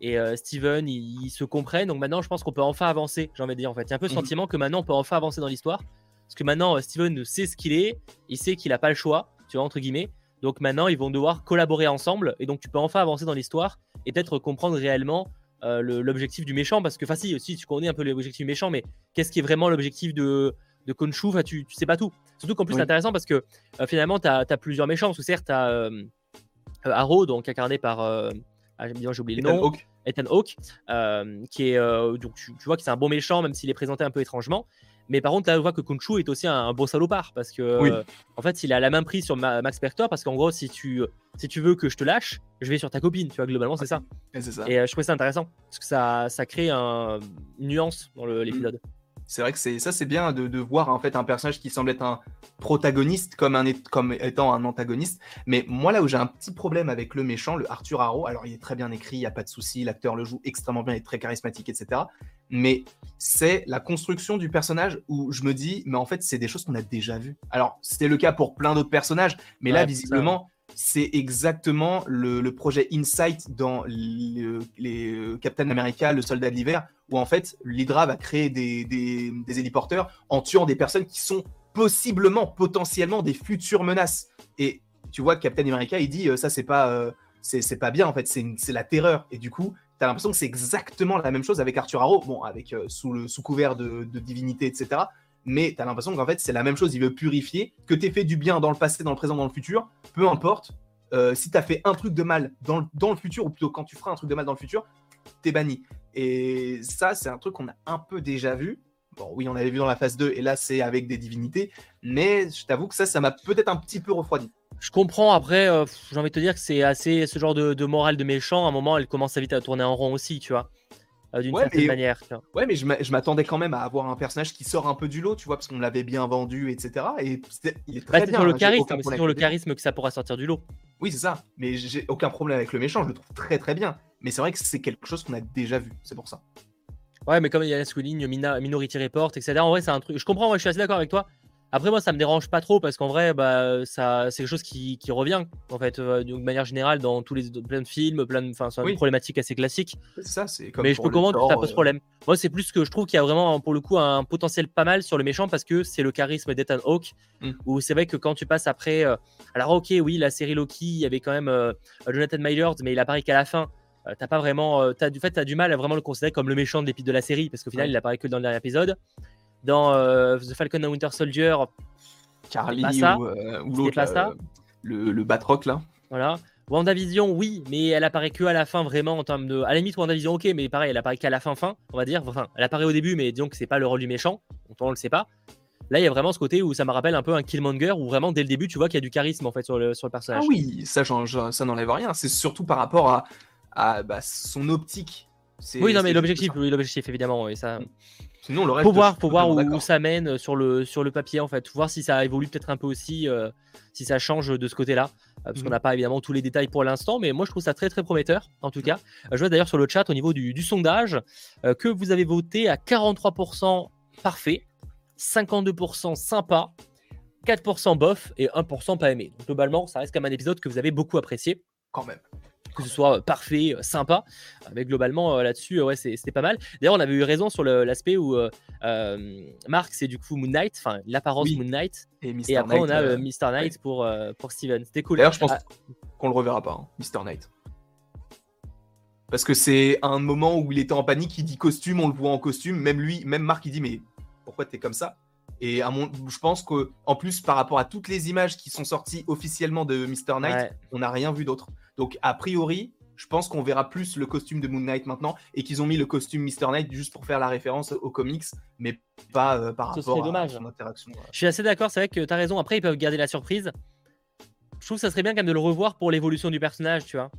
[SPEAKER 1] et euh, Steven, ils, se comprennent. Donc maintenant, je pense qu'on peut enfin avancer. J'ai envie de dire en fait, il y a un peu le mhm. sentiment que maintenant, on peut enfin avancer dans l'histoire. Parce que maintenant, euh, Steven sait ce qu'il est, il sait qu'il n'a pas le choix, tu vois, entre guillemets. Donc maintenant, ils vont devoir collaborer ensemble. Et donc, tu peux enfin avancer dans l'histoire et peut-être comprendre réellement euh, l'objectif du méchant. Parce que, enfin, si, aussi, tu connais un peu l'objectif du méchant, mais qu'est-ce qui est vraiment l'objectif de, de Konshu tu, tu sais pas tout. Surtout qu'en plus, c'est intéressant parce que finalement, tu as, plusieurs méchants. Parce que certes, tu as Arrow, donc incarné par ah, j'ai oublié le nom. Ethan Hawke, euh, qui est euh, donc tu, vois que c'est un bon méchant, même s'il est présenté un peu étrangement. Mais par contre, là, on voit que Kunchu est aussi un, beau salopard parce que, euh, en fait, il a la main prise sur Max Pertor parce qu'en gros, si tu, si tu veux que je te lâche, je vais sur ta copine. Tu vois, globalement, c'est ça. Et, ça. et je trouvais ça intéressant parce que ça, ça crée un, une nuance dans l'épisode.
[SPEAKER 2] C'est vrai que c'est ça, c'est bien de, voir en fait un personnage qui semble être un protagoniste comme, un, comme étant un antagoniste. Mais moi, là où j'ai un petit problème avec le méchant, le Arthur Harrow, alors il est très bien écrit, il n'y a pas de souci, l'acteur le joue extrêmement bien, il est très charismatique, etc. Mais c'est la construction du personnage où je me dis, mais en fait, c'est des choses qu'on a déjà vues. Alors, c'était le cas pour plein d'autres personnages, mais là, visiblement, c'est exactement le, projet Insight dans les, euh, Captain America, le soldat de l'hiver, où en fait l'Hydra va créer des, des, héliporteurs en tuant des personnes qui sont possiblement, potentiellement des futures menaces. Et tu vois, Captain America, il dit euh, ça c'est pas, euh, c'est pas bien en fait, c'est la terreur. Et du coup, tu as l'impression que c'est exactement la même chose avec Arthur Harrow, bon, avec sous, le, sous couvert de, de divinité, etc mais tu as l'impression qu'en fait, c'est la même chose. Il veut purifier. Que tu fait du bien dans le passé, dans le présent, dans le futur, peu importe. Euh, si tu as fait un truc de mal dans le, dans le, futur, ou plutôt quand tu feras un truc de mal dans le futur, t'es banni. Et ça, c'est un truc qu'on a un peu déjà vu. Bon, oui, on avait vu dans la phase 2, et là, c'est avec des divinités. Mais je t'avoue que ça, ça m'a peut-être un petit peu refroidi.
[SPEAKER 1] Je comprends. Après, euh, j'ai envie de te dire que c'est assez ce genre de, de morale de méchant. À un moment, elle commence à vite à tourner en rond aussi, tu vois. Euh, d'une certaine manière.
[SPEAKER 2] Ouais, mais je m'attendais quand même à avoir un personnage qui sort un peu du lot, tu vois, parce qu'on l'avait bien vendu, etc. Et il est très
[SPEAKER 1] bah,
[SPEAKER 2] bien.
[SPEAKER 1] Sur le charisme, c'est sur le charisme que ça pourra sortir du lot.
[SPEAKER 2] Oui, c'est ça. Mais j'ai aucun problème avec le méchant, je le trouve très très bien. Mais c'est vrai que c'est quelque chose qu'on a déjà vu, c'est pour ça.
[SPEAKER 1] Ouais, mais comme il y a la souligne Minority Report, etc. En vrai, c'est un truc. Je comprends, je suis assez d'accord avec toi. Après, moi, ça me dérange pas trop parce qu'en vrai, bah, ça, c'est quelque chose qui, qui revient, en fait, euh, de manière générale, dans tous les plein de films, plein de, enfin, c'est une problématique assez classique.
[SPEAKER 2] Ça, c'est comme
[SPEAKER 1] Mais je peux comprendre que ça pose euh, problème. Moi, c'est plus que je trouve qu'il y a vraiment, pour le coup, un potentiel pas mal sur le méchant parce que c'est le charisme d'Ethan Hawke, mm. où c'est vrai que quand tu passes après, euh, alors ok, oui, la série Loki, il y avait quand même Jonathan Myers, mais il apparaît qu'à la fin. t'as pas vraiment, t'as du fait, as du mal à vraiment le considérer comme le méchant de l'épisode de la série parce qu'au final, il apparaît que dans le dernier épisode. Dans euh, The Falcon and Winter Soldier,
[SPEAKER 2] Charlie ou, euh, ou l'autre, le, le Batroc là.
[SPEAKER 1] Voilà. WandaVision, oui, mais elle apparaît que à la fin vraiment en termes de. À la limite, WandaVision, ok, mais pareil, elle apparaît qu'à la fin fin, on va dire. Enfin, elle apparaît au début, mais disons que c'est pas le rôle du méchant, on ne le sait pas. Là, il y a vraiment ce côté où ça me rappelle un peu un Killmonger où vraiment dès le début, tu vois qu'il y a du charisme en fait sur le, sur le personnage.
[SPEAKER 2] Ah oui, ça, ça n'enlève rien. C'est surtout par rapport à, à bah, son optique.
[SPEAKER 1] Oui, non, mais l'objectif, oui, l'objectif évidemment. Et ça.
[SPEAKER 2] Mm. Sinon, le reste.
[SPEAKER 1] Faut voir, faut voir où, ça mène euh, sur le, sur le papier en fait. Faut voir si ça évolue peut-être un peu aussi, euh, si ça change de ce côté-là. Euh, parce qu'on mm. n'a pas évidemment tous les détails pour l'instant, mais moi je trouve ça très très prometteur en tout cas. je vois d'ailleurs sur le chat au niveau du, du sondage que vous avez voté à 43% parfait, 52% sympa, 4% bof et 1% pas aimé. Donc, globalement, ça reste comme un épisode que vous avez beaucoup apprécié.
[SPEAKER 2] Quand même
[SPEAKER 1] que ce soit parfait, sympa. Mais globalement, là-dessus, ouais, c'était pas mal. D'ailleurs, on avait eu raison sur l'aspect où Mark, c'est du coup Moon Knight, enfin l'apparence Moon Knight. Et, après, on a euh, Mr. Knight pour, pour Steven. C'était cool.
[SPEAKER 2] D'ailleurs, je pense ah. qu'on le reverra pas, hein, Mr. Knight. Parce que c'est un moment où il était en panique, il dit costume, on le voit en costume. Même lui, même Mark, il dit mais pourquoi t'es comme ça? Et à mon, je pense qu'en plus, par rapport à toutes les images qui sont sorties officiellement de Mr. Knight, on n'a rien vu d'autre. Donc, a priori, je pense qu'on verra plus le costume de Moon Knight maintenant et qu'ils ont mis le costume Mr. Knight juste pour faire la référence aux comics, mais pas euh, par rapport
[SPEAKER 1] à son interaction. Je suis assez d'accord, c'est vrai que tu as raison. Après, ils peuvent garder la surprise. Je trouve que ça serait bien quand même de le revoir pour l'évolution du personnage, tu vois.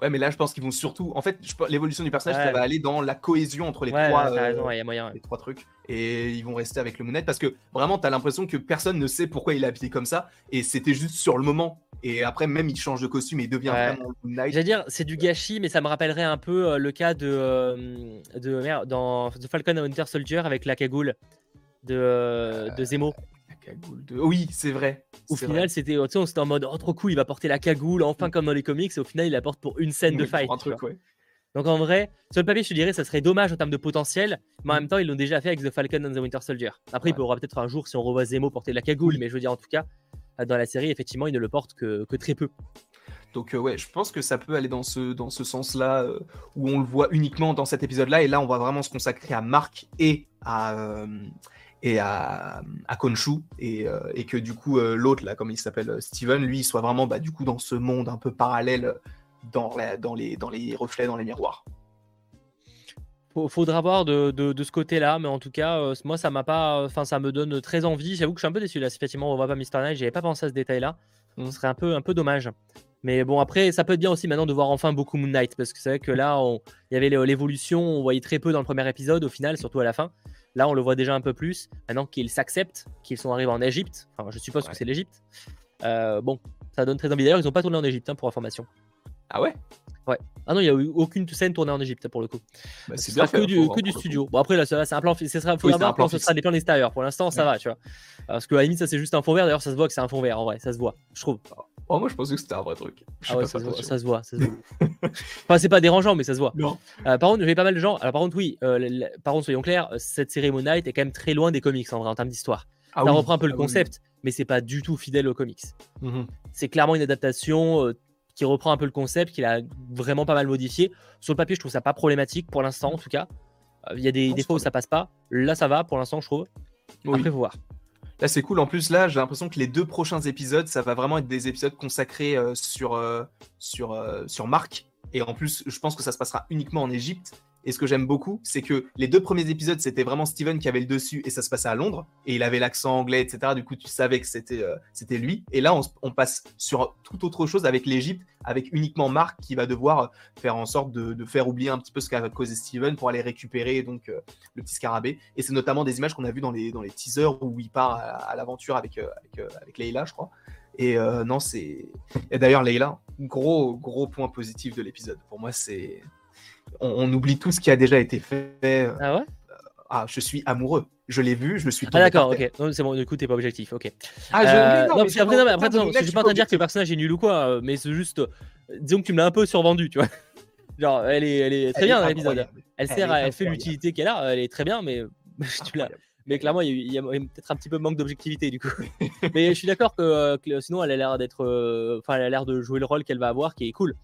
[SPEAKER 2] Ouais, mais là, je pense qu'ils vont surtout. En fait, l'évolution du personnage, ça va aller dans la cohésion entre les trois,
[SPEAKER 1] euh,
[SPEAKER 2] les trois trucs. Et ils vont rester avec le Moon parce que vraiment, tu as l'impression que personne ne sait pourquoi il est habillé comme ça. Et c'était juste sur le moment. Et après, même, il change de costume et il devient vraiment Moon Knight.
[SPEAKER 1] J'allais dire, c'est du gâchis, mais ça me rappellerait un peu euh, le cas de, euh, de merde, dans The Falcon and Winter Soldier avec la cagoule de, de Zemo.
[SPEAKER 2] Oui, c'est vrai.
[SPEAKER 1] Au final, c'était en mode oh, trop cool, il va porter la cagoule, enfin mm. comme dans les comics, et au final, il la porte pour une scène de fight. Donc en vrai, sur le papier, je te dirais, ça serait dommage en termes de potentiel, mais en mm. même temps, ils l'ont déjà fait avec The Falcon and the Winter Soldier. Après, il pourra peut-être un jour, si on revoit Zemo porter la cagoule, mais je veux dire, en tout cas, dans la série, effectivement, il ne le porte que, très peu.
[SPEAKER 2] Donc euh, ouais, je pense que ça peut aller dans ce, dans ce sens-là, euh, où on le voit uniquement dans cet épisode-là, et là, on va vraiment se consacrer à Mark et à, euh, et à, à Konshu et, euh, et, que du coup euh, l'autre là comme il s'appelle euh, Steven lui il soit vraiment bah, du coup dans ce monde un peu parallèle dans, dans, les, dans les reflets dans les miroirs
[SPEAKER 1] faudra voir de, de, ce côté-là, mais en tout cas, moi, ça m'a pas, enfin, ça me donne très envie. J'avoue que je suis un peu déçu là. Effectivement, on voit pas Mr. Knight. J'avais pas pensé à ce détail-là. Ce mmh. serait un peu, un peu dommage. Mais bon, après, ça peut être bien aussi maintenant de voir enfin beaucoup Moon Knight, parce que c'est vrai que là, il y avait l'évolution, on voyait très peu dans le premier épisode, au final, surtout à la fin. Là, on le voit déjà un peu plus. Maintenant qu'ils s'acceptent, qu'ils sont arrivés en Égypte, enfin, je suppose que c'est l'Égypte. Euh, bon, ça donne très envie. D'ailleurs, ils n'ont pas tourné en Égypte hein, pour information.
[SPEAKER 2] Ah ouais?
[SPEAKER 1] Ouais. Ah non, il n'y a eu aucune scène tournée en Égypte pour le coup. Bah, c'est que, du, que du studio. Bon, après, là, c'est un plan. Ce sera, faut un plan ce sera des plans extérieurs. Pour l'instant, ça va, tu vois. Parce que à la limite, ça, c'est juste un fond vert. D'ailleurs, ça se voit que c'est un fond vert en vrai. Ça se voit, je trouve.
[SPEAKER 2] Oh, moi, je pensais que c'était un vrai truc.
[SPEAKER 1] Ah ouais, ça, se voit, ça, se voit, enfin, c'est pas dérangeant, mais ça se voit.
[SPEAKER 2] Non.
[SPEAKER 1] Euh, par contre, j'ai pas mal de gens. Alors, par contre, oui, euh, par contre, soyons clairs, cette série Moon Knight est quand même très loin des comics en vrai, en termes d'histoire. Ah ça reprend un peu le ah concept, mais c'est pas du tout fidèle aux comics. Mhm. C'est clairement une adaptation euh, qui reprend un peu le concept, qu'il a vraiment pas mal modifié. Sur le papier, je trouve ça pas problématique pour l'instant, en tout cas. Il y a des, des fois où ça passe pas. Là, ça va pour l'instant, je trouve. Après, faut voir.
[SPEAKER 2] Là, c'est cool. En plus, là, j'ai l'impression que les deux prochains épisodes, ça va vraiment être des épisodes consacrés euh, sur, euh, sur, euh, sur Marc. Et en plus, je pense que ça se passera uniquement en Égypte. Et ce que j'aime beaucoup, c'est que les deux premiers épisodes, c'était vraiment Steven qui avait le dessus et ça se passait à Londres. Et il avait l'accent anglais, etc. Du coup, tu savais que c'était euh, c'était lui. Et là, on, passe sur toute autre chose avec l'Égypte, avec uniquement Marc qui va devoir faire en sorte de, faire oublier un petit peu ce qu'a causé Steven pour aller récupérer donc euh, le petit scarabée. Et c'est notamment des images qu'on a vues dans les, dans les teasers où il part à, l'aventure avec, euh, avec, avec Leila, je crois. Et non, c'est. Et d'ailleurs, Leila, gros, gros point positif de l'épisode. Pour moi, c'est on, oublie tout ce qui a déjà été fait.
[SPEAKER 1] Ah ouais?
[SPEAKER 2] Ah, je suis amoureux. Je l'ai vu, je me suis.
[SPEAKER 1] Ah d'accord, ok. C'est bon, du coup, t'es pas objectif, ok.
[SPEAKER 2] Ah, je... Euh,
[SPEAKER 1] non, parce qu'après, après, je suis pas en train de dire que le personnage est nul ou quoi, euh, mais c'est juste, disons que tu me l'as un peu survendu, tu vois. Genre, elle est, elle est très bien dans l'épisode. Elle sert, elle, fait l'utilité qu'elle a, elle est très bien, mais tu l'as. Mais clairement, il y a, peut-être un petit peu manque d'objectivité du coup. mais je suis d'accord que, sinon, elle a l'air d'être, euh, enfin, elle a l'air de jouer le rôle qu'elle va avoir, qui est cool.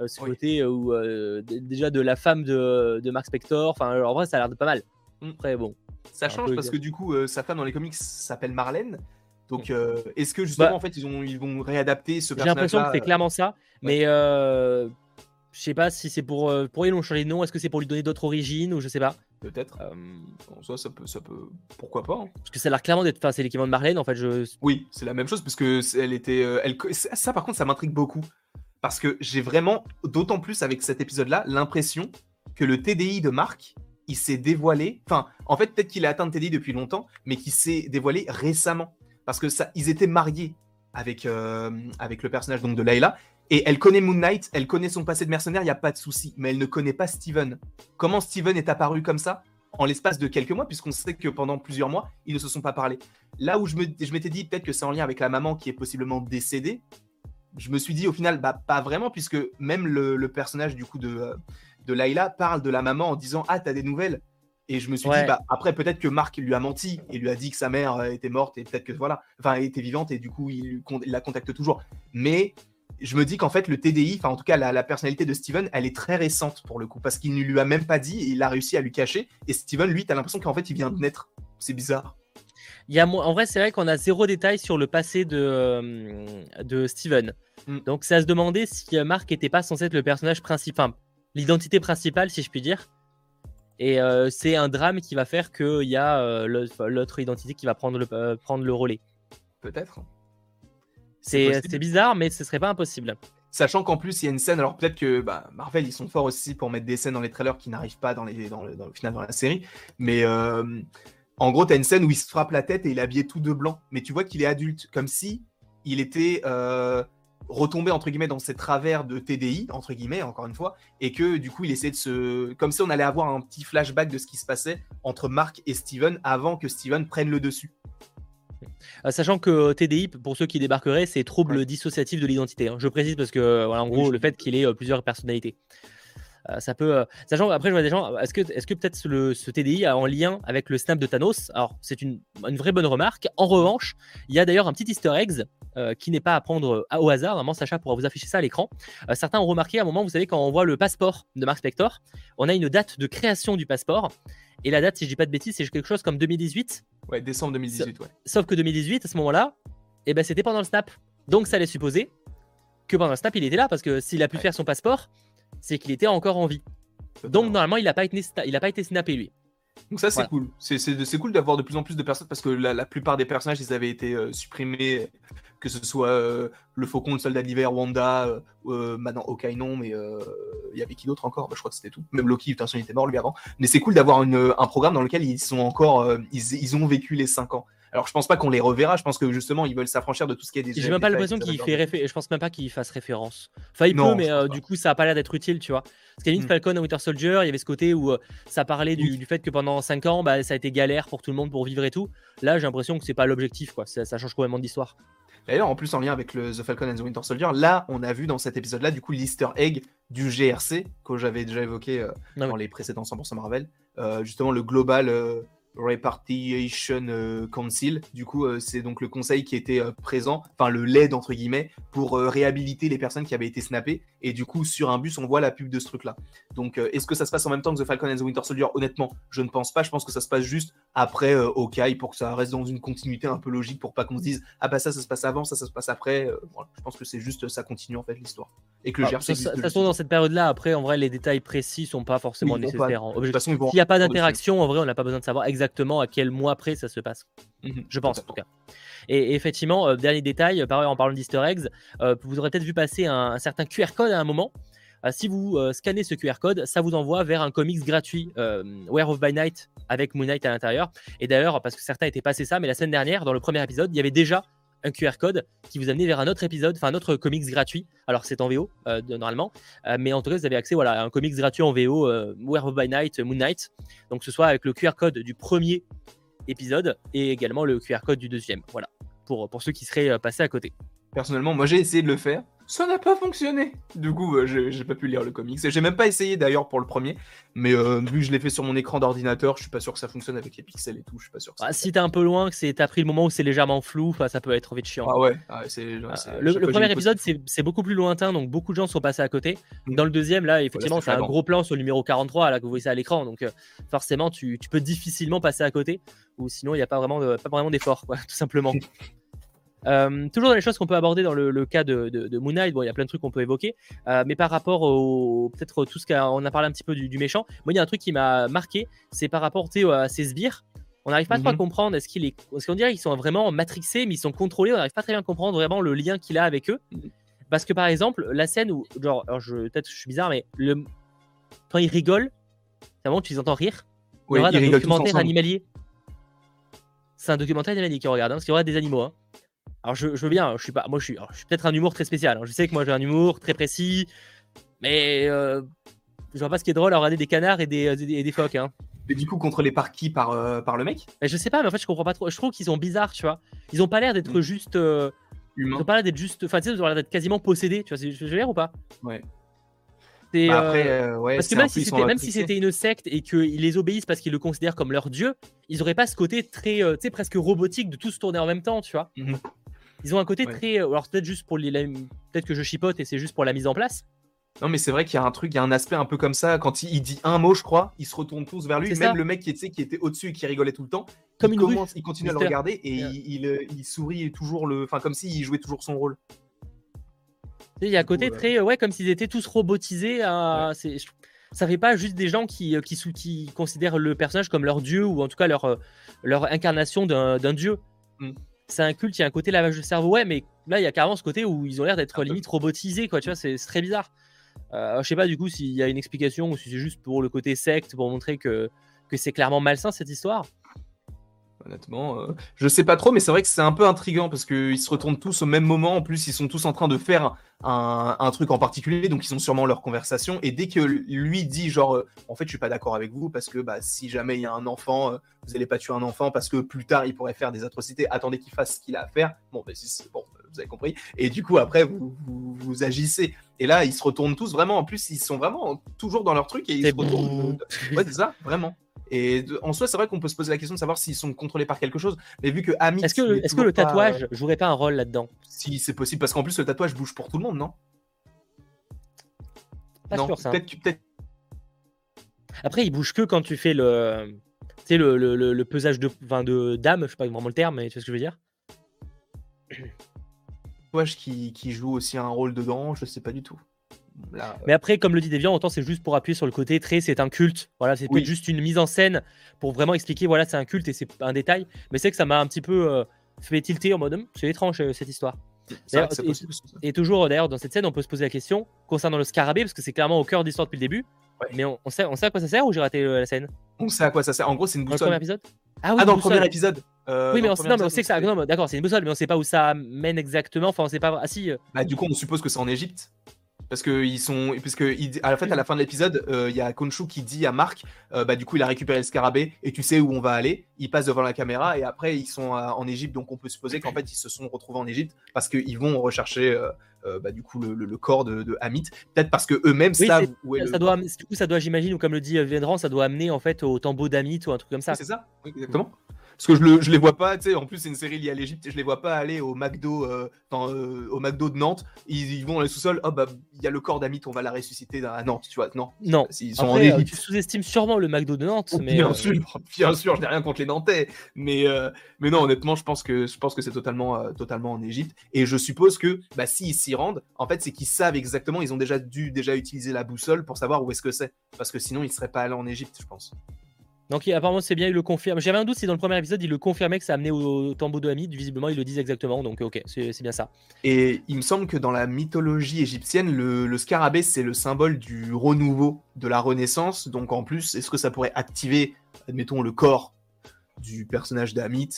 [SPEAKER 1] Euh, ce côté euh, où euh, déjà de la femme de, de Mark Spector. Enfin, en vrai, ça a l'air de pas mal. Mm. Après, bon.
[SPEAKER 2] Ça change parce que du coup, sa femme dans les comics s'appelle Marlène. Donc, mm. est-ce que justement, bah en fait, ils, ont, ils vont réadapter ce personnage
[SPEAKER 1] J'ai l'impression que c'est clairement ça. Mais je sais pas si c'est pour. pour ils l'ont changé de nom. Est-ce que c'est pour lui donner d'autres origines ou je sais pas.
[SPEAKER 2] Peut-être. Euh, ça, ça peut, ça peut. Pourquoi pas hein.
[SPEAKER 1] Parce que ça a l'air clairement d'être. Enfin, c'est l'équivalent de Marlène, en fait. Je...
[SPEAKER 2] Oui, c'est la même chose, parce que elle était. Euh, elle... Ça, par contre, ça m'intrigue beaucoup. Parce que j'ai vraiment, d'autant plus avec cet épisode-là, l'impression que le TDI de Marc, il s'est dévoilé. Enfin, en fait, peut-être qu'il a atteint le TDI depuis longtemps, mais qu'il s'est dévoilé récemment. Parce que ça, ils étaient mariés avec, euh, le personnage de Layla. Et elle connaît Moon Knight, elle connaît son passé de mercenaire, il n'y a pas de souci. Mais elle ne connaît pas Steven. Comment Steven est apparu comme ça en l'espace de quelques mois, puisqu'on sait que pendant plusieurs mois, ils ne se sont pas parlé. Là où je m'étais dit peut-être que c'est en lien avec la maman qui est possiblement décédée, je me suis dit au final, bah pas vraiment, puisque même le, personnage du coup de, euh, de Layla parle de la maman en disant Ah, t'as des nouvelles et je me suis dit, bah, après, peut-être que Marc lui a menti et lui a dit que sa mère euh, était morte et peut-être que voilà, enfin, elle était vivante et du coup, il, la contacte toujours. Mais je me dis qu'en fait, le TDI, enfin, en tout cas, la, personnalité de Steven, elle est très récente pour le coup parce qu'il ne lui a même pas dit et il a réussi à lui cacher. Et Steven, lui, t'as l'impression qu'en fait, il vient de naître. C'est bizarre.
[SPEAKER 1] Il y a, en vrai, c'est vrai qu'on a zéro détail sur le passé de, euh, de Steven. Mm. Donc, à se demander si euh, Marc n'était pas censé être le personnage principal, l'identité principale, si je puis dire. Et euh, c'est un drame qui va faire qu'il y a euh, l'autre identité qui va prendre le, euh, prendre le relais.
[SPEAKER 2] Peut-être.
[SPEAKER 1] C'est bizarre, mais ce serait pas impossible.
[SPEAKER 2] Sachant qu'en plus, il y a une scène, alors peut-être que bah, Marvel, ils sont forts aussi pour mettre des scènes dans les trailers qui n'arrivent pas dans, les, dans, le, final dans la série. Mais en gros, tu as une scène où il se frappe la tête et il est habillé tout de blanc. Mais tu vois qu'il est adulte, comme si il était retomber entre guillemets dans ses travers de TDI entre guillemets encore une fois et que du coup il essaie de se comme si on allait avoir un petit flashback de ce qui se passait entre Mark et Steven avant que Steven prenne le dessus.
[SPEAKER 1] Euh, sachant que TDI, pour ceux qui débarqueraient, c'est trouble dissociatif de l'identité. Hein. Je précise parce que, voilà, en gros, le fait qu'il ait euh, plusieurs personnalités. Euh, ça peut. Euh, sachant, après, je vois des gens. Est-ce que, est-ce que peut-être ce TDI a en lien avec le snap de Thanos? Alors, c'est une, une, vraie bonne remarque. En revanche, il y a d'ailleurs un petit Easter egg euh, qui n'est pas à prendre au hasard. Normalement, Sacha pourra vous afficher ça à l'écran. certains ont remarqué à un moment, vous savez, quand on voit le passeport de Mark Spector, on a une date de création du passeport. Et la date, si je dis pas de bêtises, c'est quelque chose comme 2018.
[SPEAKER 2] Ouais, décembre 2018, ouais.
[SPEAKER 1] Sauf que 2018, à ce moment-là, eh ben, c'était pendant le snap. Donc, ça allait supposer que pendant le snap, il était là parce que s'il a pu faire son passeport, c'est qu'il était encore en vie. Donc normalement, il n'a pas, été, il pas été snappé lui.
[SPEAKER 2] Donc ça c'est cool. C'est cool d'avoir de plus en plus de personnes parce que la, plupart des personnages ils avaient été euh, supprimés, que ce soit euh, le Faucon, le Soldat d'hiver, Wanda, euh, maintenant Hawkeye non, mais il y avait qui d'autre encore? Bah, Je crois que c'était tout. Même Loki, de toute façon il était mort lui avant. Mais c'est cool d'avoir un programme dans lequel ils sont encore, ils, ils, ont vécu les 5 ans. Alors je pense pas qu'on les reverra, je pense que justement ils veulent s'affranchir de tout ce qui est.
[SPEAKER 1] J'ai même pas l'impression qu'il fait je pense même pas qu'il fasse référence. Enfin il peut, mais euh, du coup ça a pas l'air d'être utile, tu vois. Parce qu'Alien mm. Falcon et Winter Soldier, il y avait ce côté où euh, ça parlait du, fait que pendant 5 ans, bah, ça a été galère pour tout le monde pour vivre et tout. Là j'ai l'impression que c'est pas l'objectif, quoi. Ça, change complètement d'histoire.
[SPEAKER 2] D'ailleurs, en plus, en lien avec le The Falcon and the Winter Soldier, là, on a vu dans cet épisode-là, du coup, l'Easter egg du GRC, que j'avais déjà évoqué euh, ah dans les précédents 100% Marvel. justement, le global Repartition euh, Council. Du coup, euh, c'est donc le conseil qui était euh, présent, enfin le LED entre guillemets, pour réhabiliter les personnes qui avaient été snappées. Et du coup, sur un bus, on voit la pub de ce truc-là. Donc, est-ce que ça se passe en même temps que The Falcon and the Winter Soldier? Honnêtement, je ne pense pas. Je pense que ça se passe juste après Hawkeye pour que ça reste dans une continuité un peu logique pour pas qu'on se dise ah bah ça, ça se passe avant, ça, ça se passe après. Je pense que c'est juste ça continue en fait l'histoire.
[SPEAKER 1] Et que le ah, De toute façon, dans cette période-là, après, en vrai, les détails précis sont pas forcément nécessaires. S'il n'y a pas d'interaction, en vrai, on n'a pas besoin de savoir exactement à quel mois près ça se passe. Mhm. je pense en tout cas. Et, effectivement, euh, dernier détail, euh, pareil en parlant d'Easter eggs, euh, vous aurez peut-être vu passer un, certain QR code à un moment. si vous scannez ce QR code, ça vous envoie vers un comics gratuit, Werewolf by Night, avec Moon Knight à l'intérieur. Et d'ailleurs, parce que certains étaient passés ça, mais la semaine dernière, dans le premier épisode, il y avait déjà un QR code qui vous amenait vers un autre épisode, enfin un autre comics gratuit. Alors c'est en VO normalement, mais en tout cas vous avez accès voilà, à un comics gratuit en VO, Werewolf by Night, Moon Knight. Donc ce soit avec le QR code du premier épisode et également le QR code du deuxième. Voilà, pour, pour ceux qui seraient passés à côté.
[SPEAKER 2] Personnellement, moi j'ai essayé de le faire ça n'a pas fonctionné. Du coup, euh, j'ai pas pu lire le comics. J'ai même pas essayé d'ailleurs pour le premier, mais euh, vu que je l'ai fait sur mon écran d'ordinateur, je suis pas sûr que ça fonctionne avec les pixels et tout. Je suis pas sûr.
[SPEAKER 1] Ah, si t'es un peu loin, que t'as pris le moment où c'est légèrement flou, ça peut être vite chiant.
[SPEAKER 2] Ah ouais. Ah,
[SPEAKER 1] euh, le, premier épisode, c'est beaucoup plus lointain, donc beaucoup de gens sont passés à côté. Mm. Dans le deuxième, là, effectivement, c'est un gros plan sur le numéro 43 là que vous voyez ça à l'écran, donc forcément, tu, peux difficilement passer à côté, ou sinon il n'y a pas vraiment, pas vraiment d'effort, tout simplement. toujours dans les choses qu'on peut aborder dans le, cas de, de, Moon Knight, bon, il y a plein de trucs qu'on peut évoquer, mais par rapport au peut-être tout ce qu'on a parlé un petit peu du, méchant, moi il y a un truc qui m'a marqué, c'est par rapport à ces sbires. On n'arrive pas trop à mhm. comprendre, est-ce qu'il est, est qu'on dirait qu'ils sont vraiment matrixés, mais ils sont contrôlés, on n'arrive pas très bien à comprendre vraiment le lien qu'il a avec eux. Mhm. Parce que par exemple, la scène où, genre, je, peut-être je suis bizarre, mais le, quand ils rigolent, c'est un moment où tu les entends rire.
[SPEAKER 2] Oui,
[SPEAKER 1] il y aura un documentaire animalier. C'est un documentaire animalier qui regarde, hein, parce qu'il y aura des animaux. Hein. Alors je, veux bien, je suis pas, moi je suis, je suis peut-être un humour très spécial. Hein. Je sais que moi j'ai un humour très précis, mais euh, je vois pas ce qui est drôle à regarder des canards et des, des, phoques. Hein.
[SPEAKER 2] Mais du coup, contrôlés par qui? Par, euh, par le mec?
[SPEAKER 1] Mais Je sais pas, mais en fait, je comprends pas trop. Je trouve qu'ils sont bizarres, tu vois. Ils ont pas l'air d'être mm. juste. Euh, Humains. Ils ont pas l'air d'être juste. Enfin, tu sais, ils ont l'air d'être quasiment possédés, tu vois. Je veux dire ou pas?
[SPEAKER 2] Ouais.
[SPEAKER 1] Bah après, euh, ouais, parce que même si, c'était, même si c'était une secte et qu'ils les obéissent parce qu'ils le considèrent comme leur dieu, ils auraient pas ce côté très, tu sais, presque robotique de tous tourner en même temps, tu vois. Mhm. Ils ont un côté très. Alors peut-être juste pour les. Peut-être que je chipote et c'est juste pour la mise en place.
[SPEAKER 2] Non, mais c'est vrai qu'il y a un truc, il y a un aspect un peu comme ça. Quand il, dit un mot, je crois, ils se retournent tous vers lui. Même le mec qui, qui était au-dessus et qui rigolait tout le temps,
[SPEAKER 1] comme
[SPEAKER 2] il,
[SPEAKER 1] commence,
[SPEAKER 2] il continue à le regarder et il, il, sourit toujours, le, enfin, comme s'il jouait toujours son rôle.
[SPEAKER 1] Il y a un côté très, ouais, comme s'ils étaient tous robotisés. À... Ouais. Ça fait pas juste des gens qui, qui, qui, considèrent le personnage comme leur dieu ou en tout cas leur, leur incarnation d'un dieu. Mm. C'est un culte, il y a un côté lavage de cerveau, ouais, mais là il y a carrément ce côté où ils ont l'air d'être limite robotisés, quoi, tu vois, c'est très bizarre. Euh, je sais pas du coup s'il y a une explication ou si c'est juste pour le côté secte, pour montrer que, que c'est clairement malsain cette histoire.
[SPEAKER 2] Honnêtement, euh, je sais pas trop, mais c'est vrai que c'est un peu intriguant parce qu'ils se retournent tous au même moment. En plus, ils sont tous en train de faire un, truc en particulier, donc ils ont sûrement leur conversation. Et dès que lui dit, genre, euh, en fait, je suis pas d'accord avec vous parce que bah, si jamais il y a un enfant, vous allez pas tuer un enfant parce que plus tard il pourrait faire des atrocités. Attendez qu'il fasse ce qu'il a à faire. Bon, ben, bon, vous avez compris. Et du coup, après, vous, vous, agissez. Et là, ils se retournent tous vraiment. En plus, ils sont vraiment toujours dans leur truc et ils se retournent. Ouais, c'est ça, vraiment. Et en soi, c'est vrai qu'on peut se poser la question de savoir s'ils sont contrôlés par quelque chose. Mais vu que Amit.
[SPEAKER 1] Est-ce que, est que le tatouage jouerait pas un rôle là-dedans?
[SPEAKER 2] Si, c'est possible. Parce qu'en plus, le tatouage bouge pour tout le monde, non?
[SPEAKER 1] Pas sûr, ça. Peut-être. Après, il bouge que quand tu fais le. Tu sais, le, le, le, pesage de, enfin, de dame, je sais pas vraiment le terme, mais tu vois ce que je veux dire?
[SPEAKER 2] Qui, qui, joue aussi un rôle dedans, je sais pas du tout.
[SPEAKER 1] Mais après, comme le dit Deviant, autant c'est juste pour appuyer sur le côté très, c'est un culte. Voilà, c'est juste une mise en scène pour vraiment expliquer, voilà, c'est un culte et c'est un détail. Mais c'est que ça m'a un petit peu euh, fait tilter en mode, hum, c'est étrange euh, cette histoire. et, toujours d'ailleurs dans cette scène, on peut se poser la question concernant le scarabée parce que c'est clairement au cœur de l'histoire depuis le début. Mais on, sait, on sait à quoi ça sert ou j'ai raté euh, la scène?
[SPEAKER 2] On sait à quoi ça sert. En gros, c'est une boussole.
[SPEAKER 1] Dans le premier épisode?
[SPEAKER 2] Ah, oui, ah, dans le premier épisode.
[SPEAKER 1] Euh, oui, mais on, non, mais on sait que ça. D'accord, c'est une boussole, mais on sait pas où ça mène exactement. Enfin, on sait pas. Ah si. Euh.
[SPEAKER 2] Bah, du coup, on suppose que c'est en Égypte. Parce que ils sont, parce que à la fin, à la fin de l'épisode, euh, il y a Konshu qui dit à Marc, bah du coup, il a récupéré le scarabée et tu sais où on va aller. Il passe devant la caméra et après ils sont en Égypte, donc on peut supposer qu'en fait ils se sont retrouvés en Égypte parce qu'ils vont rechercher bah, du coup le, corps de, Hamid. Peut-être parce que eux-mêmes savent où est
[SPEAKER 1] ça Doit, du coup, ça doit, j'imagine, ou comme le dit Vedran, ça doit amener en fait au tombeau d'Hamid ou un truc comme ça.
[SPEAKER 2] C'est ça, exactement. Parce que je, le, je les vois pas, tu sais, en plus c'est une série liée à l'Egypte, je les vois pas aller au McDo, euh, euh, au McDo de Nantes, ils, vont dans les sous-sols, oh bah il y a le corps d'Amit, on va la ressusciter à Nantes, tu vois, non.
[SPEAKER 1] Non, ils sont Après, euh, tu sous-estimes sûrement le McDo de Nantes, oh, mais...
[SPEAKER 2] Bien sûr, bien sûr, je n'ai rien contre les Nantais, mais, mais non, honnêtement, je pense que, je pense que c'est totalement, totalement en Égypte, et je suppose que bah, s'ils s'y rendent, en fait c'est qu'ils savent exactement, ils ont déjà dû déjà utiliser la boussole pour savoir où est-ce que c'est, parce que sinon ils seraient pas allés en Égypte, je pense.
[SPEAKER 1] Donc apparemment c'est bien, il le confirme. J'avais un doute si dans le premier épisode il le confirmait que ça amenait au, tombeau de Hamid. Visiblement il le disent exactement, donc ok, c'est bien ça.
[SPEAKER 2] Et il me semble que dans la mythologie égyptienne, le, scarabée c'est le symbole du renouveau, de la renaissance. Donc en plus, est-ce que ça pourrait activer, admettons, le corps du personnage d'Hamid?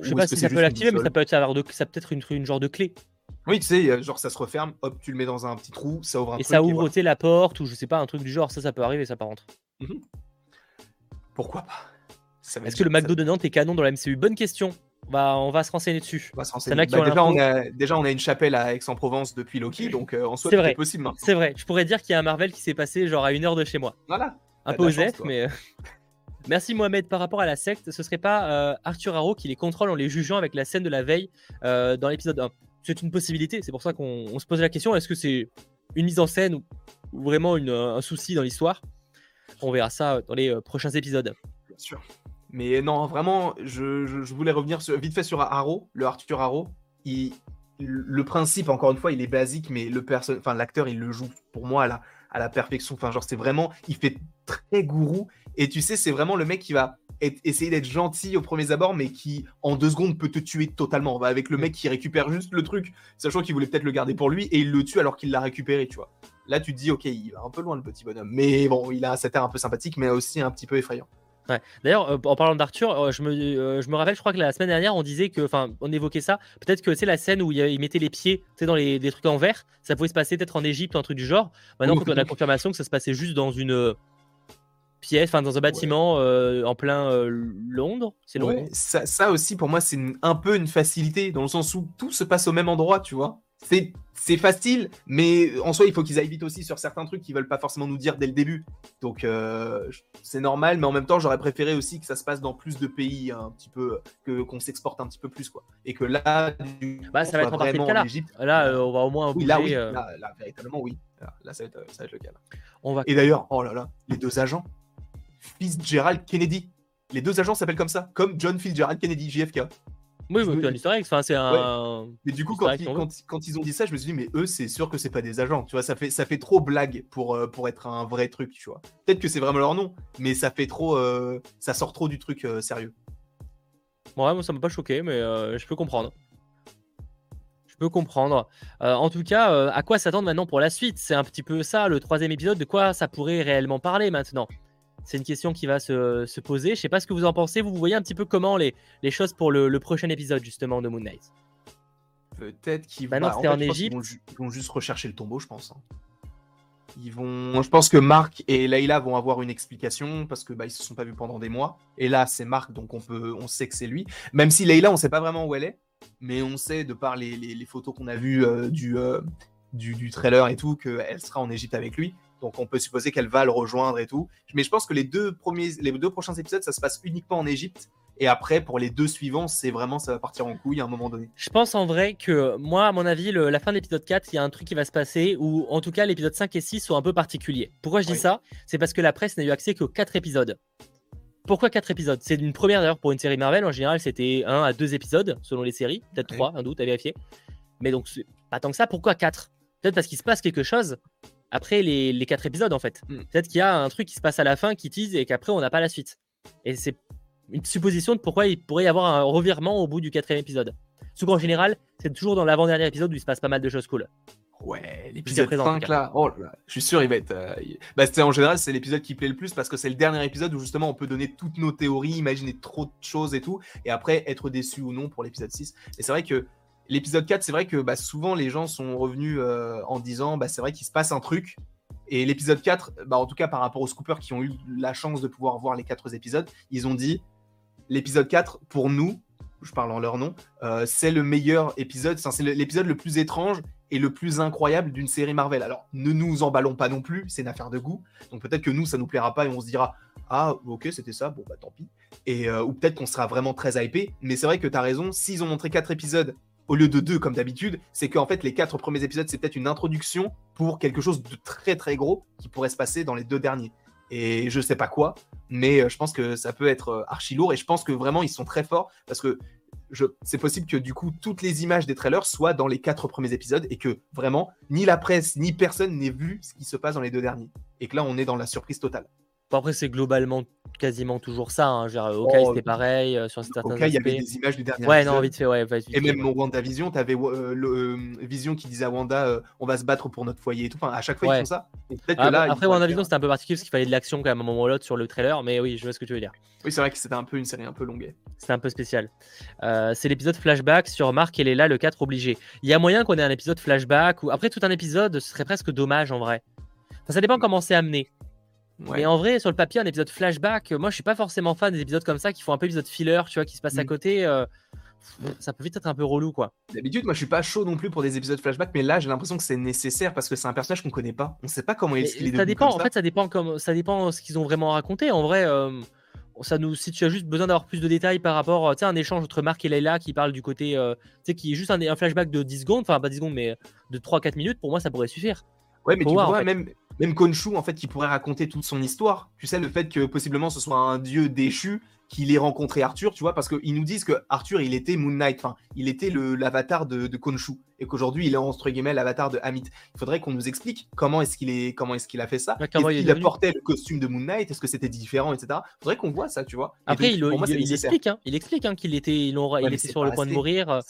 [SPEAKER 1] Je sais pas si ça peut l'activer, mais ça peut être, ça peut être une, une genre de clé.
[SPEAKER 2] Oui, tu sais, genre ça se referme, hop, tu le mets dans un petit trou, ça ouvre un
[SPEAKER 1] et Ça ouvre, la porte, ou je sais pas, un truc du genre, ça, ça peut arriver, ça par contre. Mhm.
[SPEAKER 2] Pourquoi pas?
[SPEAKER 1] Est-ce que le McDo de Nantes est canon dans la MCU Bonne question. On va, on va se renseigner dessus.
[SPEAKER 2] On va se renseigner. Bah, déjà, on a, déjà, on a une chapelle à Aix-en-Provence depuis Loki, donc euh, en soi, c'est possible
[SPEAKER 1] C'est vrai. Je pourrais dire qu'il y a un Marvel qui s'est passé genre à une heure de chez moi.
[SPEAKER 2] Voilà.
[SPEAKER 1] Un peu osef, mais. Euh, merci Mohamed. Par rapport à la secte, ce serait pas euh, Arthur Harrow qui les contrôle en les jugeant avec la scène de la veille dans l'épisode 1 C'est une possibilité. C'est pour ça qu'on se pose la question est-ce que c'est une mise en scène ou, vraiment un souci dans l'histoire? On verra ça dans les euh, prochains épisodes.
[SPEAKER 2] Bien sûr. Mais non, vraiment, je, voulais revenir vite fait sur Arrow, le Arthur Arrow. il, le principe, encore une fois, il est basique, mais le enfin, l'acteur, il le joue pour moi à la, à la perfection. Enfin, genre, c'est vraiment, il fait très gourou. Et tu sais, c'est vraiment le mec qui va essayer d'être gentil au premier abord, mais qui, en deux secondes, peut te tuer totalement. avec le mec qui récupère juste le truc, sachant qu'il voulait peut-être le garder pour lui, et il le tue alors qu'il l'a récupéré, tu vois. Là, tu te dis, ok, il va un peu loin, le petit bonhomme. Mais bon, il a cet air un peu sympathique, mais aussi un petit peu effrayant.
[SPEAKER 1] D'ailleurs, euh, en parlant d'Arthur, euh, je, me, euh, je me rappelle, je crois que la semaine dernière, on disait que, enfin, on évoquait ça. Peut-être que c'est la scène où il, mettait les pieds dans les, des trucs en verre, ça pouvait se passer peut-être en Égypte, un truc du genre. Maintenant, on a la confirmation que ça se passait juste dans une pièce, enfin, dans un bâtiment en plein Londres. C'est Londres.
[SPEAKER 2] ça, ça, aussi, pour moi, c'est un peu une facilité, dans le sens où tout se passe au même endroit, tu vois c'est facile, mais en soi, il faut qu'ils aillent vite aussi sur certains trucs qu'ils veulent pas forcément nous dire dès le début. Donc, euh, c'est normal, mais en même temps, j'aurais préféré aussi que ça se passe dans plus de pays, un petit peu, que qu'on s'exporte un petit peu plus, quoi. Et que là,
[SPEAKER 1] bah, ça va être en partie le cas là. Là, euh, on va au moins
[SPEAKER 2] oui, là, oui, euh, là, véritablement, oui. Là, ça, va être, ça va être le cas. On va... Et d'ailleurs, oh là là, les deux agents, Fitzgerald Kennedy. Les deux agents s'appellent comme ça, comme John Fitzgerald Kennedy, JFK.
[SPEAKER 1] Oui, c'est un. Enfin, c'est un.
[SPEAKER 2] Mais du coup, quand ils, quand, ils, ont dit ça, je me suis dit, mais eux, c'est sûr que c'est pas des agents. Tu vois, ça fait, ça fait trop blague pour, euh, pour être un vrai truc, tu vois. Peut-être que c'est vraiment leur nom, mais ça fait trop. Euh, ça sort trop du truc euh, sérieux.
[SPEAKER 1] Ouais, moi, ça m'a pas choqué, mais je peux comprendre. Je peux comprendre. en tout cas, à quoi s'attendre maintenant pour la suite? C'est un petit peu ça, le troisième épisode. De quoi ça pourrait réellement parler maintenant? C'est une question qui va se, poser. Je sais pas ce que vous en pensez. Vous voyez un petit peu comment les, les choses pour le, prochain épisode justement de Moon Knight?
[SPEAKER 2] Peut-être qu'ils
[SPEAKER 1] vont. en, en Égypte.
[SPEAKER 2] Ils vont, juste rechercher le tombeau, je pense. Hein. Ils vont. Je pense que Marc et Layla vont avoir une explication parce que bah, ils se sont pas vus pendant des mois. Et là, c'est Marc, donc on peut, on sait que c'est lui. Même si Layla, on sait pas vraiment où elle est, mais on sait de par les, les, photos qu'on a vues euh, du, euh, du, du, trailer et tout qu'elle sera en Égypte avec lui. Donc on peut supposer qu'elle va le rejoindre et tout. Mais je pense que les deux, premiers, les deux prochains épisodes, ça se passe uniquement en Égypte. Et après, pour les deux suivants, c'est vraiment, ça va partir en couille à un moment donné.
[SPEAKER 1] Je pense en vrai que, moi, à mon avis, la fin de l'épisode 4, il y a un truc qui va se passer où, en tout cas, l'épisode 5 et 6 sont un peu particuliers. Pourquoi je dis ça? C'est parce que la presse n'a eu accès qu'aux 4 épisodes. Pourquoi 4 épisodes? C'est une première d'ailleurs pour une série Marvel. En général, c'était 1 à 2 épisodes selon les séries. Peut-être 3, un doute à vérifier. Mais donc, pas tant que ça. Pourquoi 4 Peut-être parce qu'il se passe quelque chose après les, quatre épisodes en fait. Hmm. Peut-être qu'il y a un truc qui se passe à la fin qui tease et qu'après on n'a pas la suite. Et c'est une supposition de pourquoi il pourrait y avoir un revirement au bout du quatrième épisode. Sauf qu'en général, c'est toujours dans l'avant-dernier épisode où il se passe pas mal de choses cool.
[SPEAKER 2] Ouais, l'épisode 5 là, oh là, je suis sûr il va être. Euh, bah, en général, c'est l'épisode qui plaît le plus parce que c'est le dernier épisode où justement on peut donner toutes nos théories, imaginer trop de choses et tout, et après être déçu ou non pour l'épisode 6. Et c'est vrai que L'épisode 4, c'est vrai que bah, souvent les gens sont revenus euh, en disant bah, c'est vrai qu'il se passe un truc. Et l'épisode 4, bah, en tout cas par rapport aux scoopers qui ont eu la chance de pouvoir voir les quatre épisodes, ils ont dit l'épisode 4, pour nous, je parle en leur nom, euh, c'est le meilleur épisode, c'est l'épisode le plus étrange et le plus incroyable d'une série Marvel. Alors, ne nous emballons pas non plus, c'est une affaire de goût. Donc peut-être que nous, ça nous plaira pas et on se dira ah ok c'était ça, bon bah tant pis. Et, euh, ou peut-être qu'on sera vraiment très hypé. Mais c'est vrai que tu as raison, s'ils ont montré quatre épisodes au lieu de deux comme d'habitude, c'est qu'en fait les quatre premiers épisodes c'est peut-être une introduction pour quelque chose de très très gros qui pourrait se passer dans les deux derniers. Et je sais pas quoi, mais euh, je pense que ça peut être euh, archi lourd et je pense que vraiment ils sont très forts parce que c'est possible que du coup toutes les images des trailers soient dans les quatre premiers épisodes et que vraiment ni la presse ni personne n'ait vu ce qui se passe dans les deux derniers et que là on est dans la surprise totale
[SPEAKER 1] après, c'est globalement quasiment toujours ça. Hein. Genre, oh, c'était pareil euh, sur certains
[SPEAKER 2] il y avait des images du dernier
[SPEAKER 1] Ouais, non, vite fait, ouais.
[SPEAKER 2] et même mon WandaVision, tu avais euh, le, euh, Vision qui disait à Wanda on va se battre pour notre foyer et tout. Enfin, à chaque fois, ils font ça.
[SPEAKER 1] Ah, là, après, WandaVision, c'était un peu particulier parce qu'il fallait de l'action quand même à un moment ou l'autre sur le trailer. Mais oui, je vois ce que tu veux dire.
[SPEAKER 2] Oui, c'est vrai que c'était un peu une série un peu longue.
[SPEAKER 1] C'était un peu spécial. c'est l'épisode flashback sur Marc et là le 4 obligé. Il y a moyen qu'on ait un épisode flashback ou après tout un épisode, ce serait presque dommage en vrai. ça dépend comment c'est amené. Mais en vrai, sur le papier, un épisode flashback, moi je suis pas forcément fan des épisodes comme ça qui font un peu épisode filler, tu vois, qui se passe à mm. côté. Euh, ça peut vite être un peu relou, quoi.
[SPEAKER 2] D'habitude, moi je suis pas chaud non plus pour des épisodes flashback, mais là j'ai l'impression que c'est nécessaire parce que c'est un personnage qu'on connaît pas. On sait pas comment il, est
[SPEAKER 1] Ça dépend, en fait, ça dépend, comme, ça dépend ce qu'ils ont vraiment raconté. En vrai, euh, ça nous, si tu as juste besoin d'avoir plus de détails par rapport, tu sais, un échange entre Marc et Leila qui parle du côté, euh, tu sais, qui est juste un, un, flashback de 10 secondes, enfin pas 10 secondes, mais de 3-4 minutes, pour moi ça pourrait suffire.
[SPEAKER 2] Ouais, mais tu vois, même, même Konshu, en fait, qui pourrait raconter toute son histoire. Tu sais, le fait que possiblement ce soit un dieu déchu qu'il ait rencontré Arthur, tu vois, parce qu'ils nous disent que Arthur, il était Moon Knight, enfin, il était l'avatar de, de Konshu, et qu'aujourd'hui, il est entre guillemets l'avatar de Hamid. Il faudrait qu'on nous explique comment est-ce qu'il est, comment est-ce qu'il a fait ça. Est-ce qu'il apportait le costume de Moon Knight? Est-ce que c'était différent, etc. Il faudrait qu'on voit ça, tu vois.
[SPEAKER 1] Après, il, il, explique, hein, il explique hein, qu'il était, il, il était sur le point de mourir.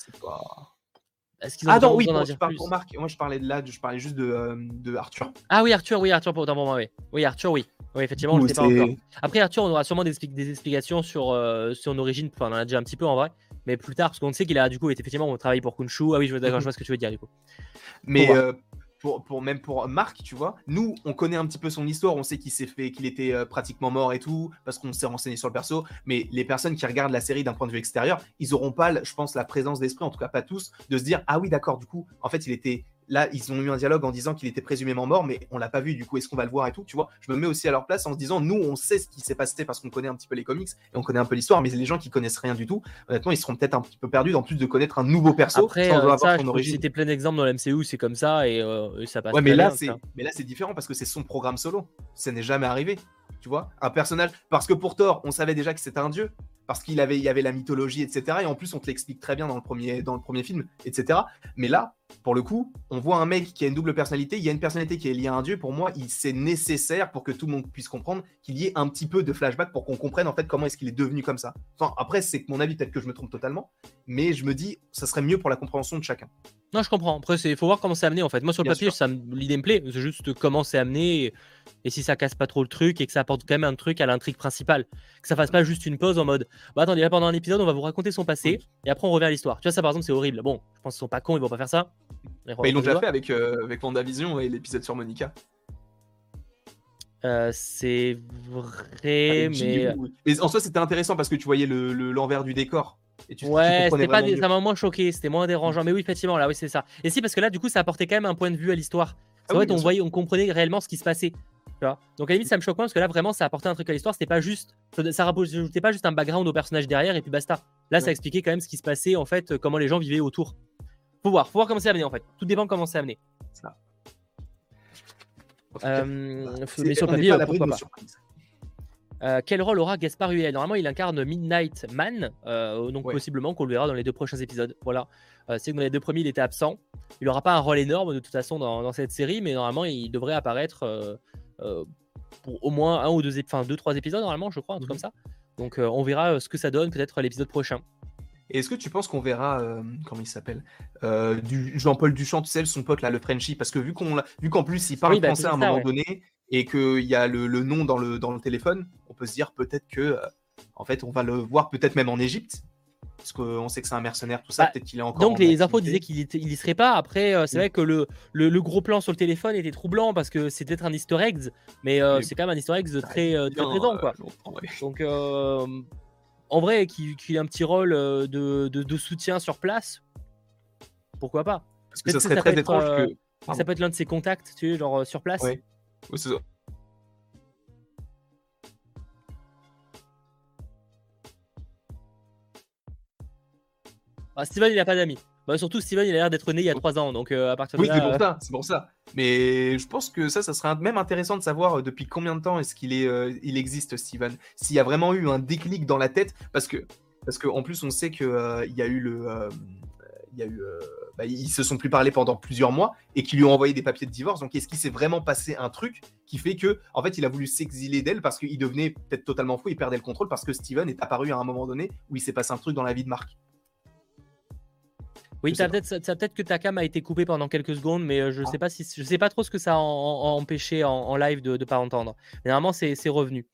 [SPEAKER 2] Ah non, oui, je parle pour Marc. Moi, je parlais de là, je parlais juste de, euh, de Arthur.
[SPEAKER 1] Ah oui, Arthur, oui, Arthur, pour, pour moi, oui. Oui, Arthur, oui. Oui, effectivement, je sais pas encore. Après, Arthur, on aura sûrement des, des explications sur euh, son origine. Enfin, on en a déjà un petit peu en vrai. Mais plus tard, parce qu'on sait qu'il a du coup été effectivement on travaille pour Kunshu. Ah oui, je, d'accord, je vois ce que tu veux dire du coup.
[SPEAKER 2] Mais euh, pour, même pour Marc, tu vois, nous, on connaît un petit peu son histoire, on sait qu'il s'est fait, qu'il était euh, pratiquement mort et tout, parce qu'on s'est renseigné sur le perso. Mais les personnes qui regardent la série d'un point de vue extérieur, ils auront pas, je pense, la présence d'esprit, en tout cas pas tous, de se dire ah oui, d'accord, du coup, en fait, il était Là, ils ont eu un dialogue en disant qu'il était présumément mort, mais on l'a pas vu. Du coup, est-ce qu'on va le voir et tout Tu vois, je me mets aussi à leur place en se disant, nous, on sait ce qui s'est passé parce qu'on connaît un petit peu les comics et on connaît un peu l'histoire, mais les gens qui connaissent rien du tout, honnêtement, ils seront peut-être un petit peu perdus, en plus de connaître un nouveau perso.
[SPEAKER 1] Après, sans euh, ça, C'était plein d'exemples dans la MCU, c'est comme ça et, euh, ça passe.
[SPEAKER 2] Ouais, mais là, c'est, mais là, c'est différent parce que c'est son programme solo. Ça n'est jamais arrivé. Tu vois, un personnage. Parce que pour Thor, on savait déjà que c'était un dieu parce qu'il avait, il y avait la mythologie, etc. Et en plus, on te l'explique très bien dans le, premier, dans le premier film, etc. Mais là, pour le coup, on voit un mec qui a une double personnalité, il y a une personnalité qui est liée à un dieu. Pour moi, c'est nécessaire pour que tout le monde puisse comprendre qu'il y ait un petit peu de flashback pour qu'on comprenne en fait comment est-ce qu'il est devenu comme ça. Enfin, après, c'est mon avis, peut-être que je me trompe totalement, mais je me dis, ça serait mieux pour la compréhension de chacun.
[SPEAKER 1] Non, je comprends. Après, il faut voir comment c'est amené en fait. Moi, sur le papier, l'idée me plaît. C'est juste comment c'est amené et, si ça casse pas trop le truc et que ça apporte quand même un truc à l'intrigue principale. Que ça fasse pas juste une pause en mode Bah attendez, là, pendant un épisode, on va vous raconter son passé et après on revient à l'histoire. Tu vois, ça par exemple, c'est horrible. Bon, je pense qu'ils sont pas cons, ils vont pas faire ça.
[SPEAKER 2] ils l'ont déjà fait avec, euh, avec WandaVision et l'épisode sur Monica.
[SPEAKER 1] Euh, c'est vrai, mais...
[SPEAKER 2] mais... en soi, c'était intéressant parce que tu voyais l'envers le, l'envers du décor
[SPEAKER 1] ouais, c'était pas ça m'a moins choqué, c'était moins dérangeant. Mais oui, effectivement, là, oui, c'est ça. Et si, parce que là, du coup, ça apportait quand même un point de vue à l'histoire. Ah en fait, on voyait, on comprenait réellement ce qui se passait. Tu vois Donc à la limite, ça me choque moins parce que là, vraiment, ça apportait un truc à l'histoire. C'était pas juste, ça rajoutait pas juste un background au personnage derrière et puis basta. Là, ça expliquait quand même ce qui se passait, en fait, comment les gens vivaient autour. Faut voir, faut voir comment c'est amené, en fait. Tout dépend de comment c'est amené. Ça. Euh, mais sur papier, pourquoi pas. Euh, quel rôle aura Gaspard Huel Normalement, il incarne Midnight Man, euh, donc possiblement qu'on le verra dans les deux prochains épisodes. Voilà. Euh, c'est que dans les deux premiers, il était absent. Il n'aura pas un rôle énorme de toute façon dans, cette série, mais normalement, il devrait apparaître pour au moins un ou deux, enfin deux, trois épisodes normalement, je crois, un truc comme mhm. ça. Donc, on verra ce que ça donne peut-être l'épisode prochain.
[SPEAKER 2] Est-ce que tu penses qu'on verra, comment il s'appelle, du Jean-Paul Duchamp, tu sais, son pote là, le Frenchie, parce que vu qu'on, vu qu'en plus il parle bah, français à un moment donné, et qu'il y a le, nom dans le, dans le téléphone, on peut se dire peut-être que, euh, en fait, on va le voir peut-être même en Égypte. Parce qu'on sait que c'est un mercenaire, tout ça, bah, peut-être qu'il est encore.
[SPEAKER 1] Donc les infos disaient qu'il il y serait pas. Après, euh, c'est vrai que le, le, gros plan sur le téléphone était troublant parce que c'est peut-être un easter egg, mais euh, c'est quand même un easter egg très, très présent. Quoi. Donc en vrai, qu'il ait un petit rôle de, de, soutien sur place, pourquoi pas
[SPEAKER 2] Parce que ça serait très étrange que.
[SPEAKER 1] Ça peut être l'un de ses contacts, tu sais, genre sur place.
[SPEAKER 2] Oui, c'est
[SPEAKER 1] Ah, Steven, il a pas d'amis. Bah, surtout, Steven, il a l'air d'être né il y a 3 ans, donc euh, à partir
[SPEAKER 2] de oui,
[SPEAKER 1] là.
[SPEAKER 2] Oui, c'est pour ça, c'est pour ça. Mais je pense que ça, ça serait même intéressant de savoir euh, depuis combien de temps est-ce qu'il est, euh, il existe, Steven. S'il y a vraiment eu un déclic dans la tête, parce que, parce qu'en plus, on sait qu'il il y a eu le, il y a eu bah, ils se sont plus parlé pendant plusieurs mois et qui lui ont envoyé des papiers de divorce. Donc, est-ce qu'il s'est vraiment passé un truc qui fait que, en fait, il a voulu s'exiler d'elle parce qu'il devenait peut-être totalement fou, il perdait le contrôle parce que Steven est apparu à un moment donné où il s'est passé un truc dans la vie de Marc?
[SPEAKER 1] Oui, peut-être que ta cam a été coupée pendant quelques secondes, mais euh, je ne ah. sais, pas si, je sais pas trop ce que ça a, empêché en, live de ne pas entendre. Mais normalement, c'est revenu.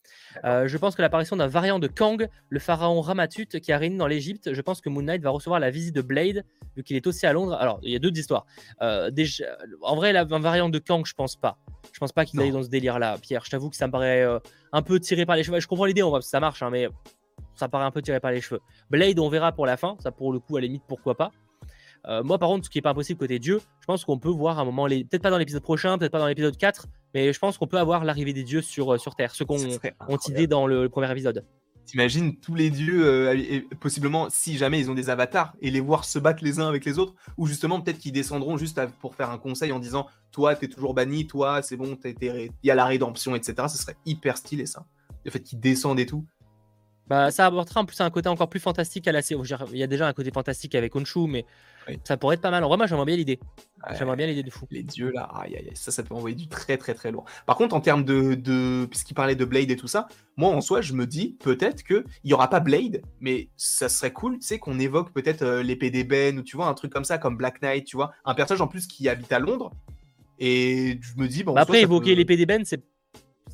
[SPEAKER 1] Euh, je pense que l'apparition d'un variant de Kang, le pharaon Ramatut, qui a régné dans l'Égypte, je pense que Moon Knight va recevoir la visite de Blade, vu qu'il est aussi à Londres. Alors, il y a deux histoires. Euh, déjà, en vrai, un variant de Kang, je pense pas. Je pense pas qu'il aille dans ce délire-là, Pierre. Je t'avoue que ça me paraît un peu tiré par les cheveux. Je comprends l'idée, on voit que ça marche, hein, mais ça paraît un peu tiré par les cheveux. Blade, on verra pour la fin. Ça, pour le coup, à la limite, pourquoi pas. Euh, moi, par contre, ce qui n'est pas impossible côté dieu, je pense qu'on peut voir un moment, les... peut-être pas dans l'épisode prochain, peut-être pas dans l'épisode 4, mais je pense qu'on peut avoir l'arrivée des dieux sur, euh, sur Terre, ce qu'on ont idée dans le, premier épisode.
[SPEAKER 2] T'imagines tous les dieux, euh, et possiblement, si jamais ils ont des avatars, et les voir se battre les uns avec les autres, ou justement peut-être qu'ils descendront juste pour faire un conseil en disant Toi, t'es toujours banni, toi, c'est bon, il y a la rédemption, etc. Ce serait hyper stylé ça. Le fait qu'ils descendent et tout.
[SPEAKER 1] Bah, ça apportera en plus un côté encore plus fantastique à la série. Il y a déjà un côté fantastique avec Onshu, mais ça pourrait être pas mal. En vrai, moi, j'aimerais bien l'idée. j'aimerais bien l'idée de fou.
[SPEAKER 2] Les dieux, là, ça, ça peut envoyer du très, très, très lourd. Par contre, en termes de. de... Puisqu'il parlait de Blade et tout ça, moi, en soi, je me dis peut-être qu'il n'y aura pas Blade, mais ça serait cool, tu sais, qu'on évoque peut-être euh, l'épée d'ébène ou tu vois, un truc comme ça, comme Black Knight, tu vois. Un personnage en plus qui habite à Londres. Et je me dis, bon.
[SPEAKER 1] Bah, après, évoquer l'épée d'ébène, c'est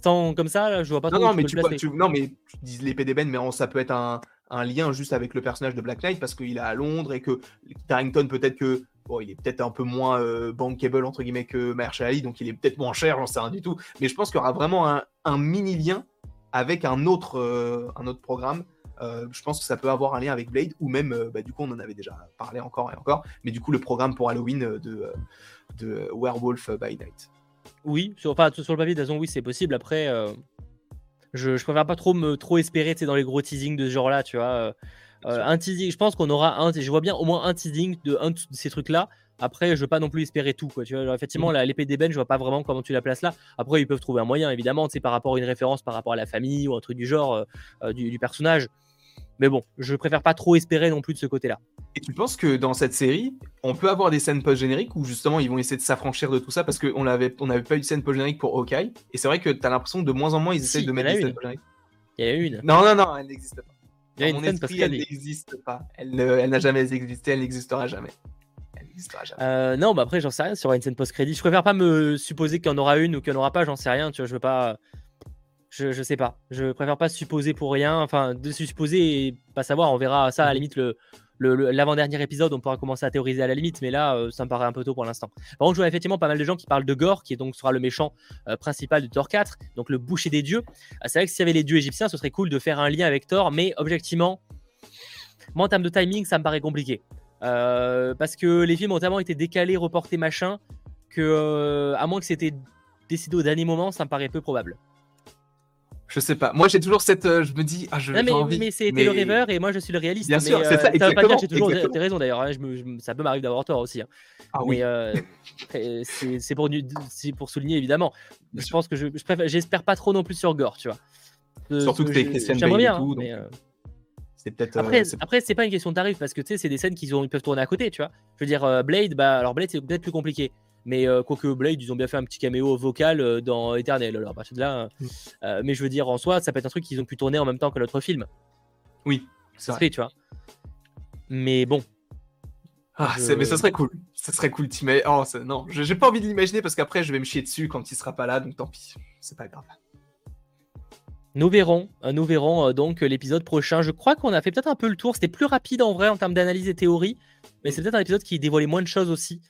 [SPEAKER 1] sans comme ça, je vois pas
[SPEAKER 2] non, non, mais tu, non, mais tu dis l'épée d'ébène, mais ça peut être un, un, lien juste avec le personnage de Black Knight parce qu'il est à Londres et que Carrington peut-être que bon, il est peut-être un peu moins euh, bankable entre guillemets que Mahershala donc il est peut-être moins cher, j'en sais rien du tout. Mais je pense qu'il y aura vraiment un, mini lien avec un autre, euh, un autre programme. Euh, je pense que ça peut avoir un lien avec Blade ou même, bah, du coup, on en avait déjà parlé encore et encore, mais du coup, le programme pour Halloween de, de Werewolf by Night.
[SPEAKER 1] Oui, sur, enfin, sur le papier, de toute façon, oui, c'est possible. Après, je, je préfère pas trop me trop espérer dans les gros teasings de ce genre-là, tu vois. Euh, euh, un teasing, je pense qu'on aura un, je vois bien au moins un teasing de un de ces trucs-là. Après, je veux pas non plus espérer tout, quoi. Tu vois, effectivement, mmh. l'épée d'ébène, je vois pas vraiment comment tu la places là. Après, ils peuvent trouver un moyen, évidemment, c'est par rapport à une référence, par rapport à la famille ou un truc du genre du, personnage. Mais bon, je préfère pas trop espérer non plus de ce côté-là.
[SPEAKER 2] Et tu penses que dans cette série, on peut avoir des scènes post-génériques où justement ils vont essayer de s'affranchir de tout ça parce qu'on n'avait on avait pas eu de scène post-générique pour Hawkeye. Et c'est vrai que tu as l'impression que de moins en moins ils essayent de mettre des scènes post-génériques.
[SPEAKER 1] Il y a une.
[SPEAKER 2] Non, non, non, elle n'existe pas.
[SPEAKER 1] Il y a une scène
[SPEAKER 2] esprit, elle n'existe pas. Elle, n'a jamais existé, elle n'existera jamais. Elle n'existera jamais.
[SPEAKER 1] Euh, non, bah après, j'en sais rien sur une scène post-crédit. Je préfère pas me supposer qu'il y en aura une ou qu'il n'y en aura pas, j'en sais rien. Tu vois, je veux pas. Je, je sais pas. Je préfère pas supposer pour rien. Enfin, de supposer et pas savoir. On verra ça à la limite le, l'avant-dernier épisode, on pourra commencer à théoriser à la limite, mais là, euh, ça me paraît un peu tôt pour l'instant. Par contre, je vois effectivement pas mal de gens qui parlent de Gore, qui donc sera le méchant euh, principal de Thor 4, donc le boucher des dieux. Euh, c'est vrai que s'il y avait les dieux égyptiens, ce serait cool de faire un lien avec Thor, mais objectivement, moi en termes de timing, ça me paraît compliqué. parce que les films ont tellement été décalés, reportés, machin, que à moins que c'était décidé au dernier moment, ça me paraît peu probable.
[SPEAKER 2] Je sais pas. Moi, j'ai toujours cette. Euh, je me dis, ah, je.
[SPEAKER 1] Non, mais, envie, mais c'était le rêveur et moi, je suis le réaliste.
[SPEAKER 2] Bien sûr, c'est
[SPEAKER 1] ça.
[SPEAKER 2] Euh, ça
[SPEAKER 1] veut pas dire que j'ai toujours raison d'ailleurs. Hein, ça peut m'arriver d'avoir tort aussi. Hein.
[SPEAKER 2] Ah, oui.
[SPEAKER 1] Euh, c'est pour, pour souligner évidemment. je pense que je, j'espère pas trop non plus sur Gore, tu vois.
[SPEAKER 2] Surtout que c'est Christian
[SPEAKER 1] Bale
[SPEAKER 2] bien, et tout.
[SPEAKER 1] Mais,
[SPEAKER 2] c'est peut-être.
[SPEAKER 1] Après, après c'est pas une question de tarif parce que tu sais, c'est des scènes qu'ils ils peuvent tourner à côté, tu vois. Je veux dire, Blade, bah alors Blade, c'est peut-être plus compliqué. Mais euh, quoique Blade, ils ont bien fait un petit caméo vocal euh, dans Eternal. Alors, à de là, mm. euh, mais je veux dire, en soi, ça peut être un truc qu'ils ont pu tourner en même temps que l'autre film.
[SPEAKER 2] Oui,
[SPEAKER 1] c'est vrai. tu vois. Mais bon.
[SPEAKER 2] Ah, mais ça serait cool. Ça serait cool, Tim. Oh, non, j'ai pas envie de l'imaginer parce qu'après, je vais me chier dessus quand il sera pas là, donc tant pis. C'est pas grave.
[SPEAKER 1] Nous verrons, nous verrons donc l'épisode prochain. Je crois qu'on a fait peut-être un peu le tour. C'était plus rapide en vrai en termes d'analyse et théorie, mais c'est peut-être un épisode qui dévoilait moins de choses aussi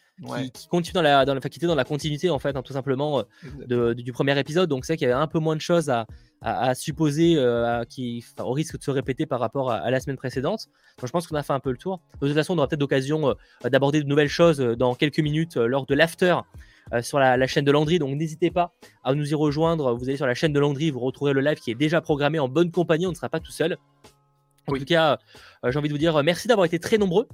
[SPEAKER 1] qui, continue dans la, dans la, dans la continuité en fait, hein, tout simplement euh, de, du premier épisode. Donc c'est qu'il y avait un peu moins de choses à, à, supposer euh, qui, au risque de se répéter par rapport à, la semaine précédente. Donc je pense qu'on a fait un peu le tour. De toute façon, on aura peut-être l'occasion euh, d'aborder de nouvelles choses dans quelques minutes lors de l'after. sur la, chaîne de Landry, donc n'hésitez pas à nous y rejoindre. Vous allez sur la chaîne de Landry, vous retrouverez le live qui est déjà programmé en bonne compagnie. On ne sera pas tout seul. En tout cas, j'ai envie de vous dire merci d'avoir été très nombreux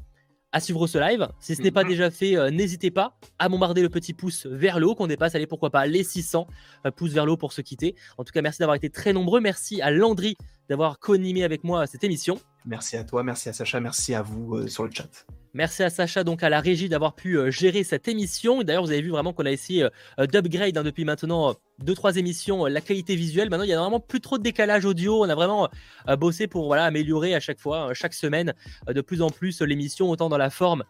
[SPEAKER 1] à suivre ce live. Si ce n'est pas mm-hmm. déjà fait, euh, n'hésitez pas à bombarder le petit pouce vers le haut, qu'on dépasse, allez, pourquoi pas, les 600 euh, pouces vers le haut pour se quitter. En tout cas, merci d'avoir été très nombreux. Merci à Landry d'avoir co-animé avec moi cette émission.
[SPEAKER 2] Merci à toi, merci à Sacha, merci à vous euh, sur le chat.
[SPEAKER 1] Merci à Sacha, donc à la régie, d'avoir pu euh, gérer cette émission. D'ailleurs, vous avez vu vraiment qu'on a essayé euh, euh, d'upgrade hein, depuis maintenant 2-3 émissions la qualité visuelle. Maintenant, il y a vraiment plus trop de décalage audio. On a vraiment bossé pour voilà, améliorer à chaque fois, chaque semaine, de plus en plus l'émission, autant dans la forme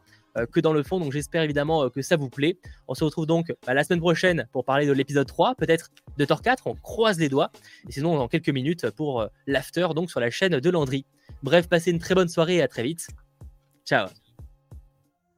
[SPEAKER 1] que dans le fond. Donc j'espère évidemment que ça vous plaît. On se retrouve donc bah, la semaine prochaine pour parler de l'épisode 3, peut-être de Thor 4. On croise les doigts. Et sinon, dans quelques minutes pour l'after, donc sur la chaîne de Landry. Bref, passez une très bonne soirée et à très vite. Ciao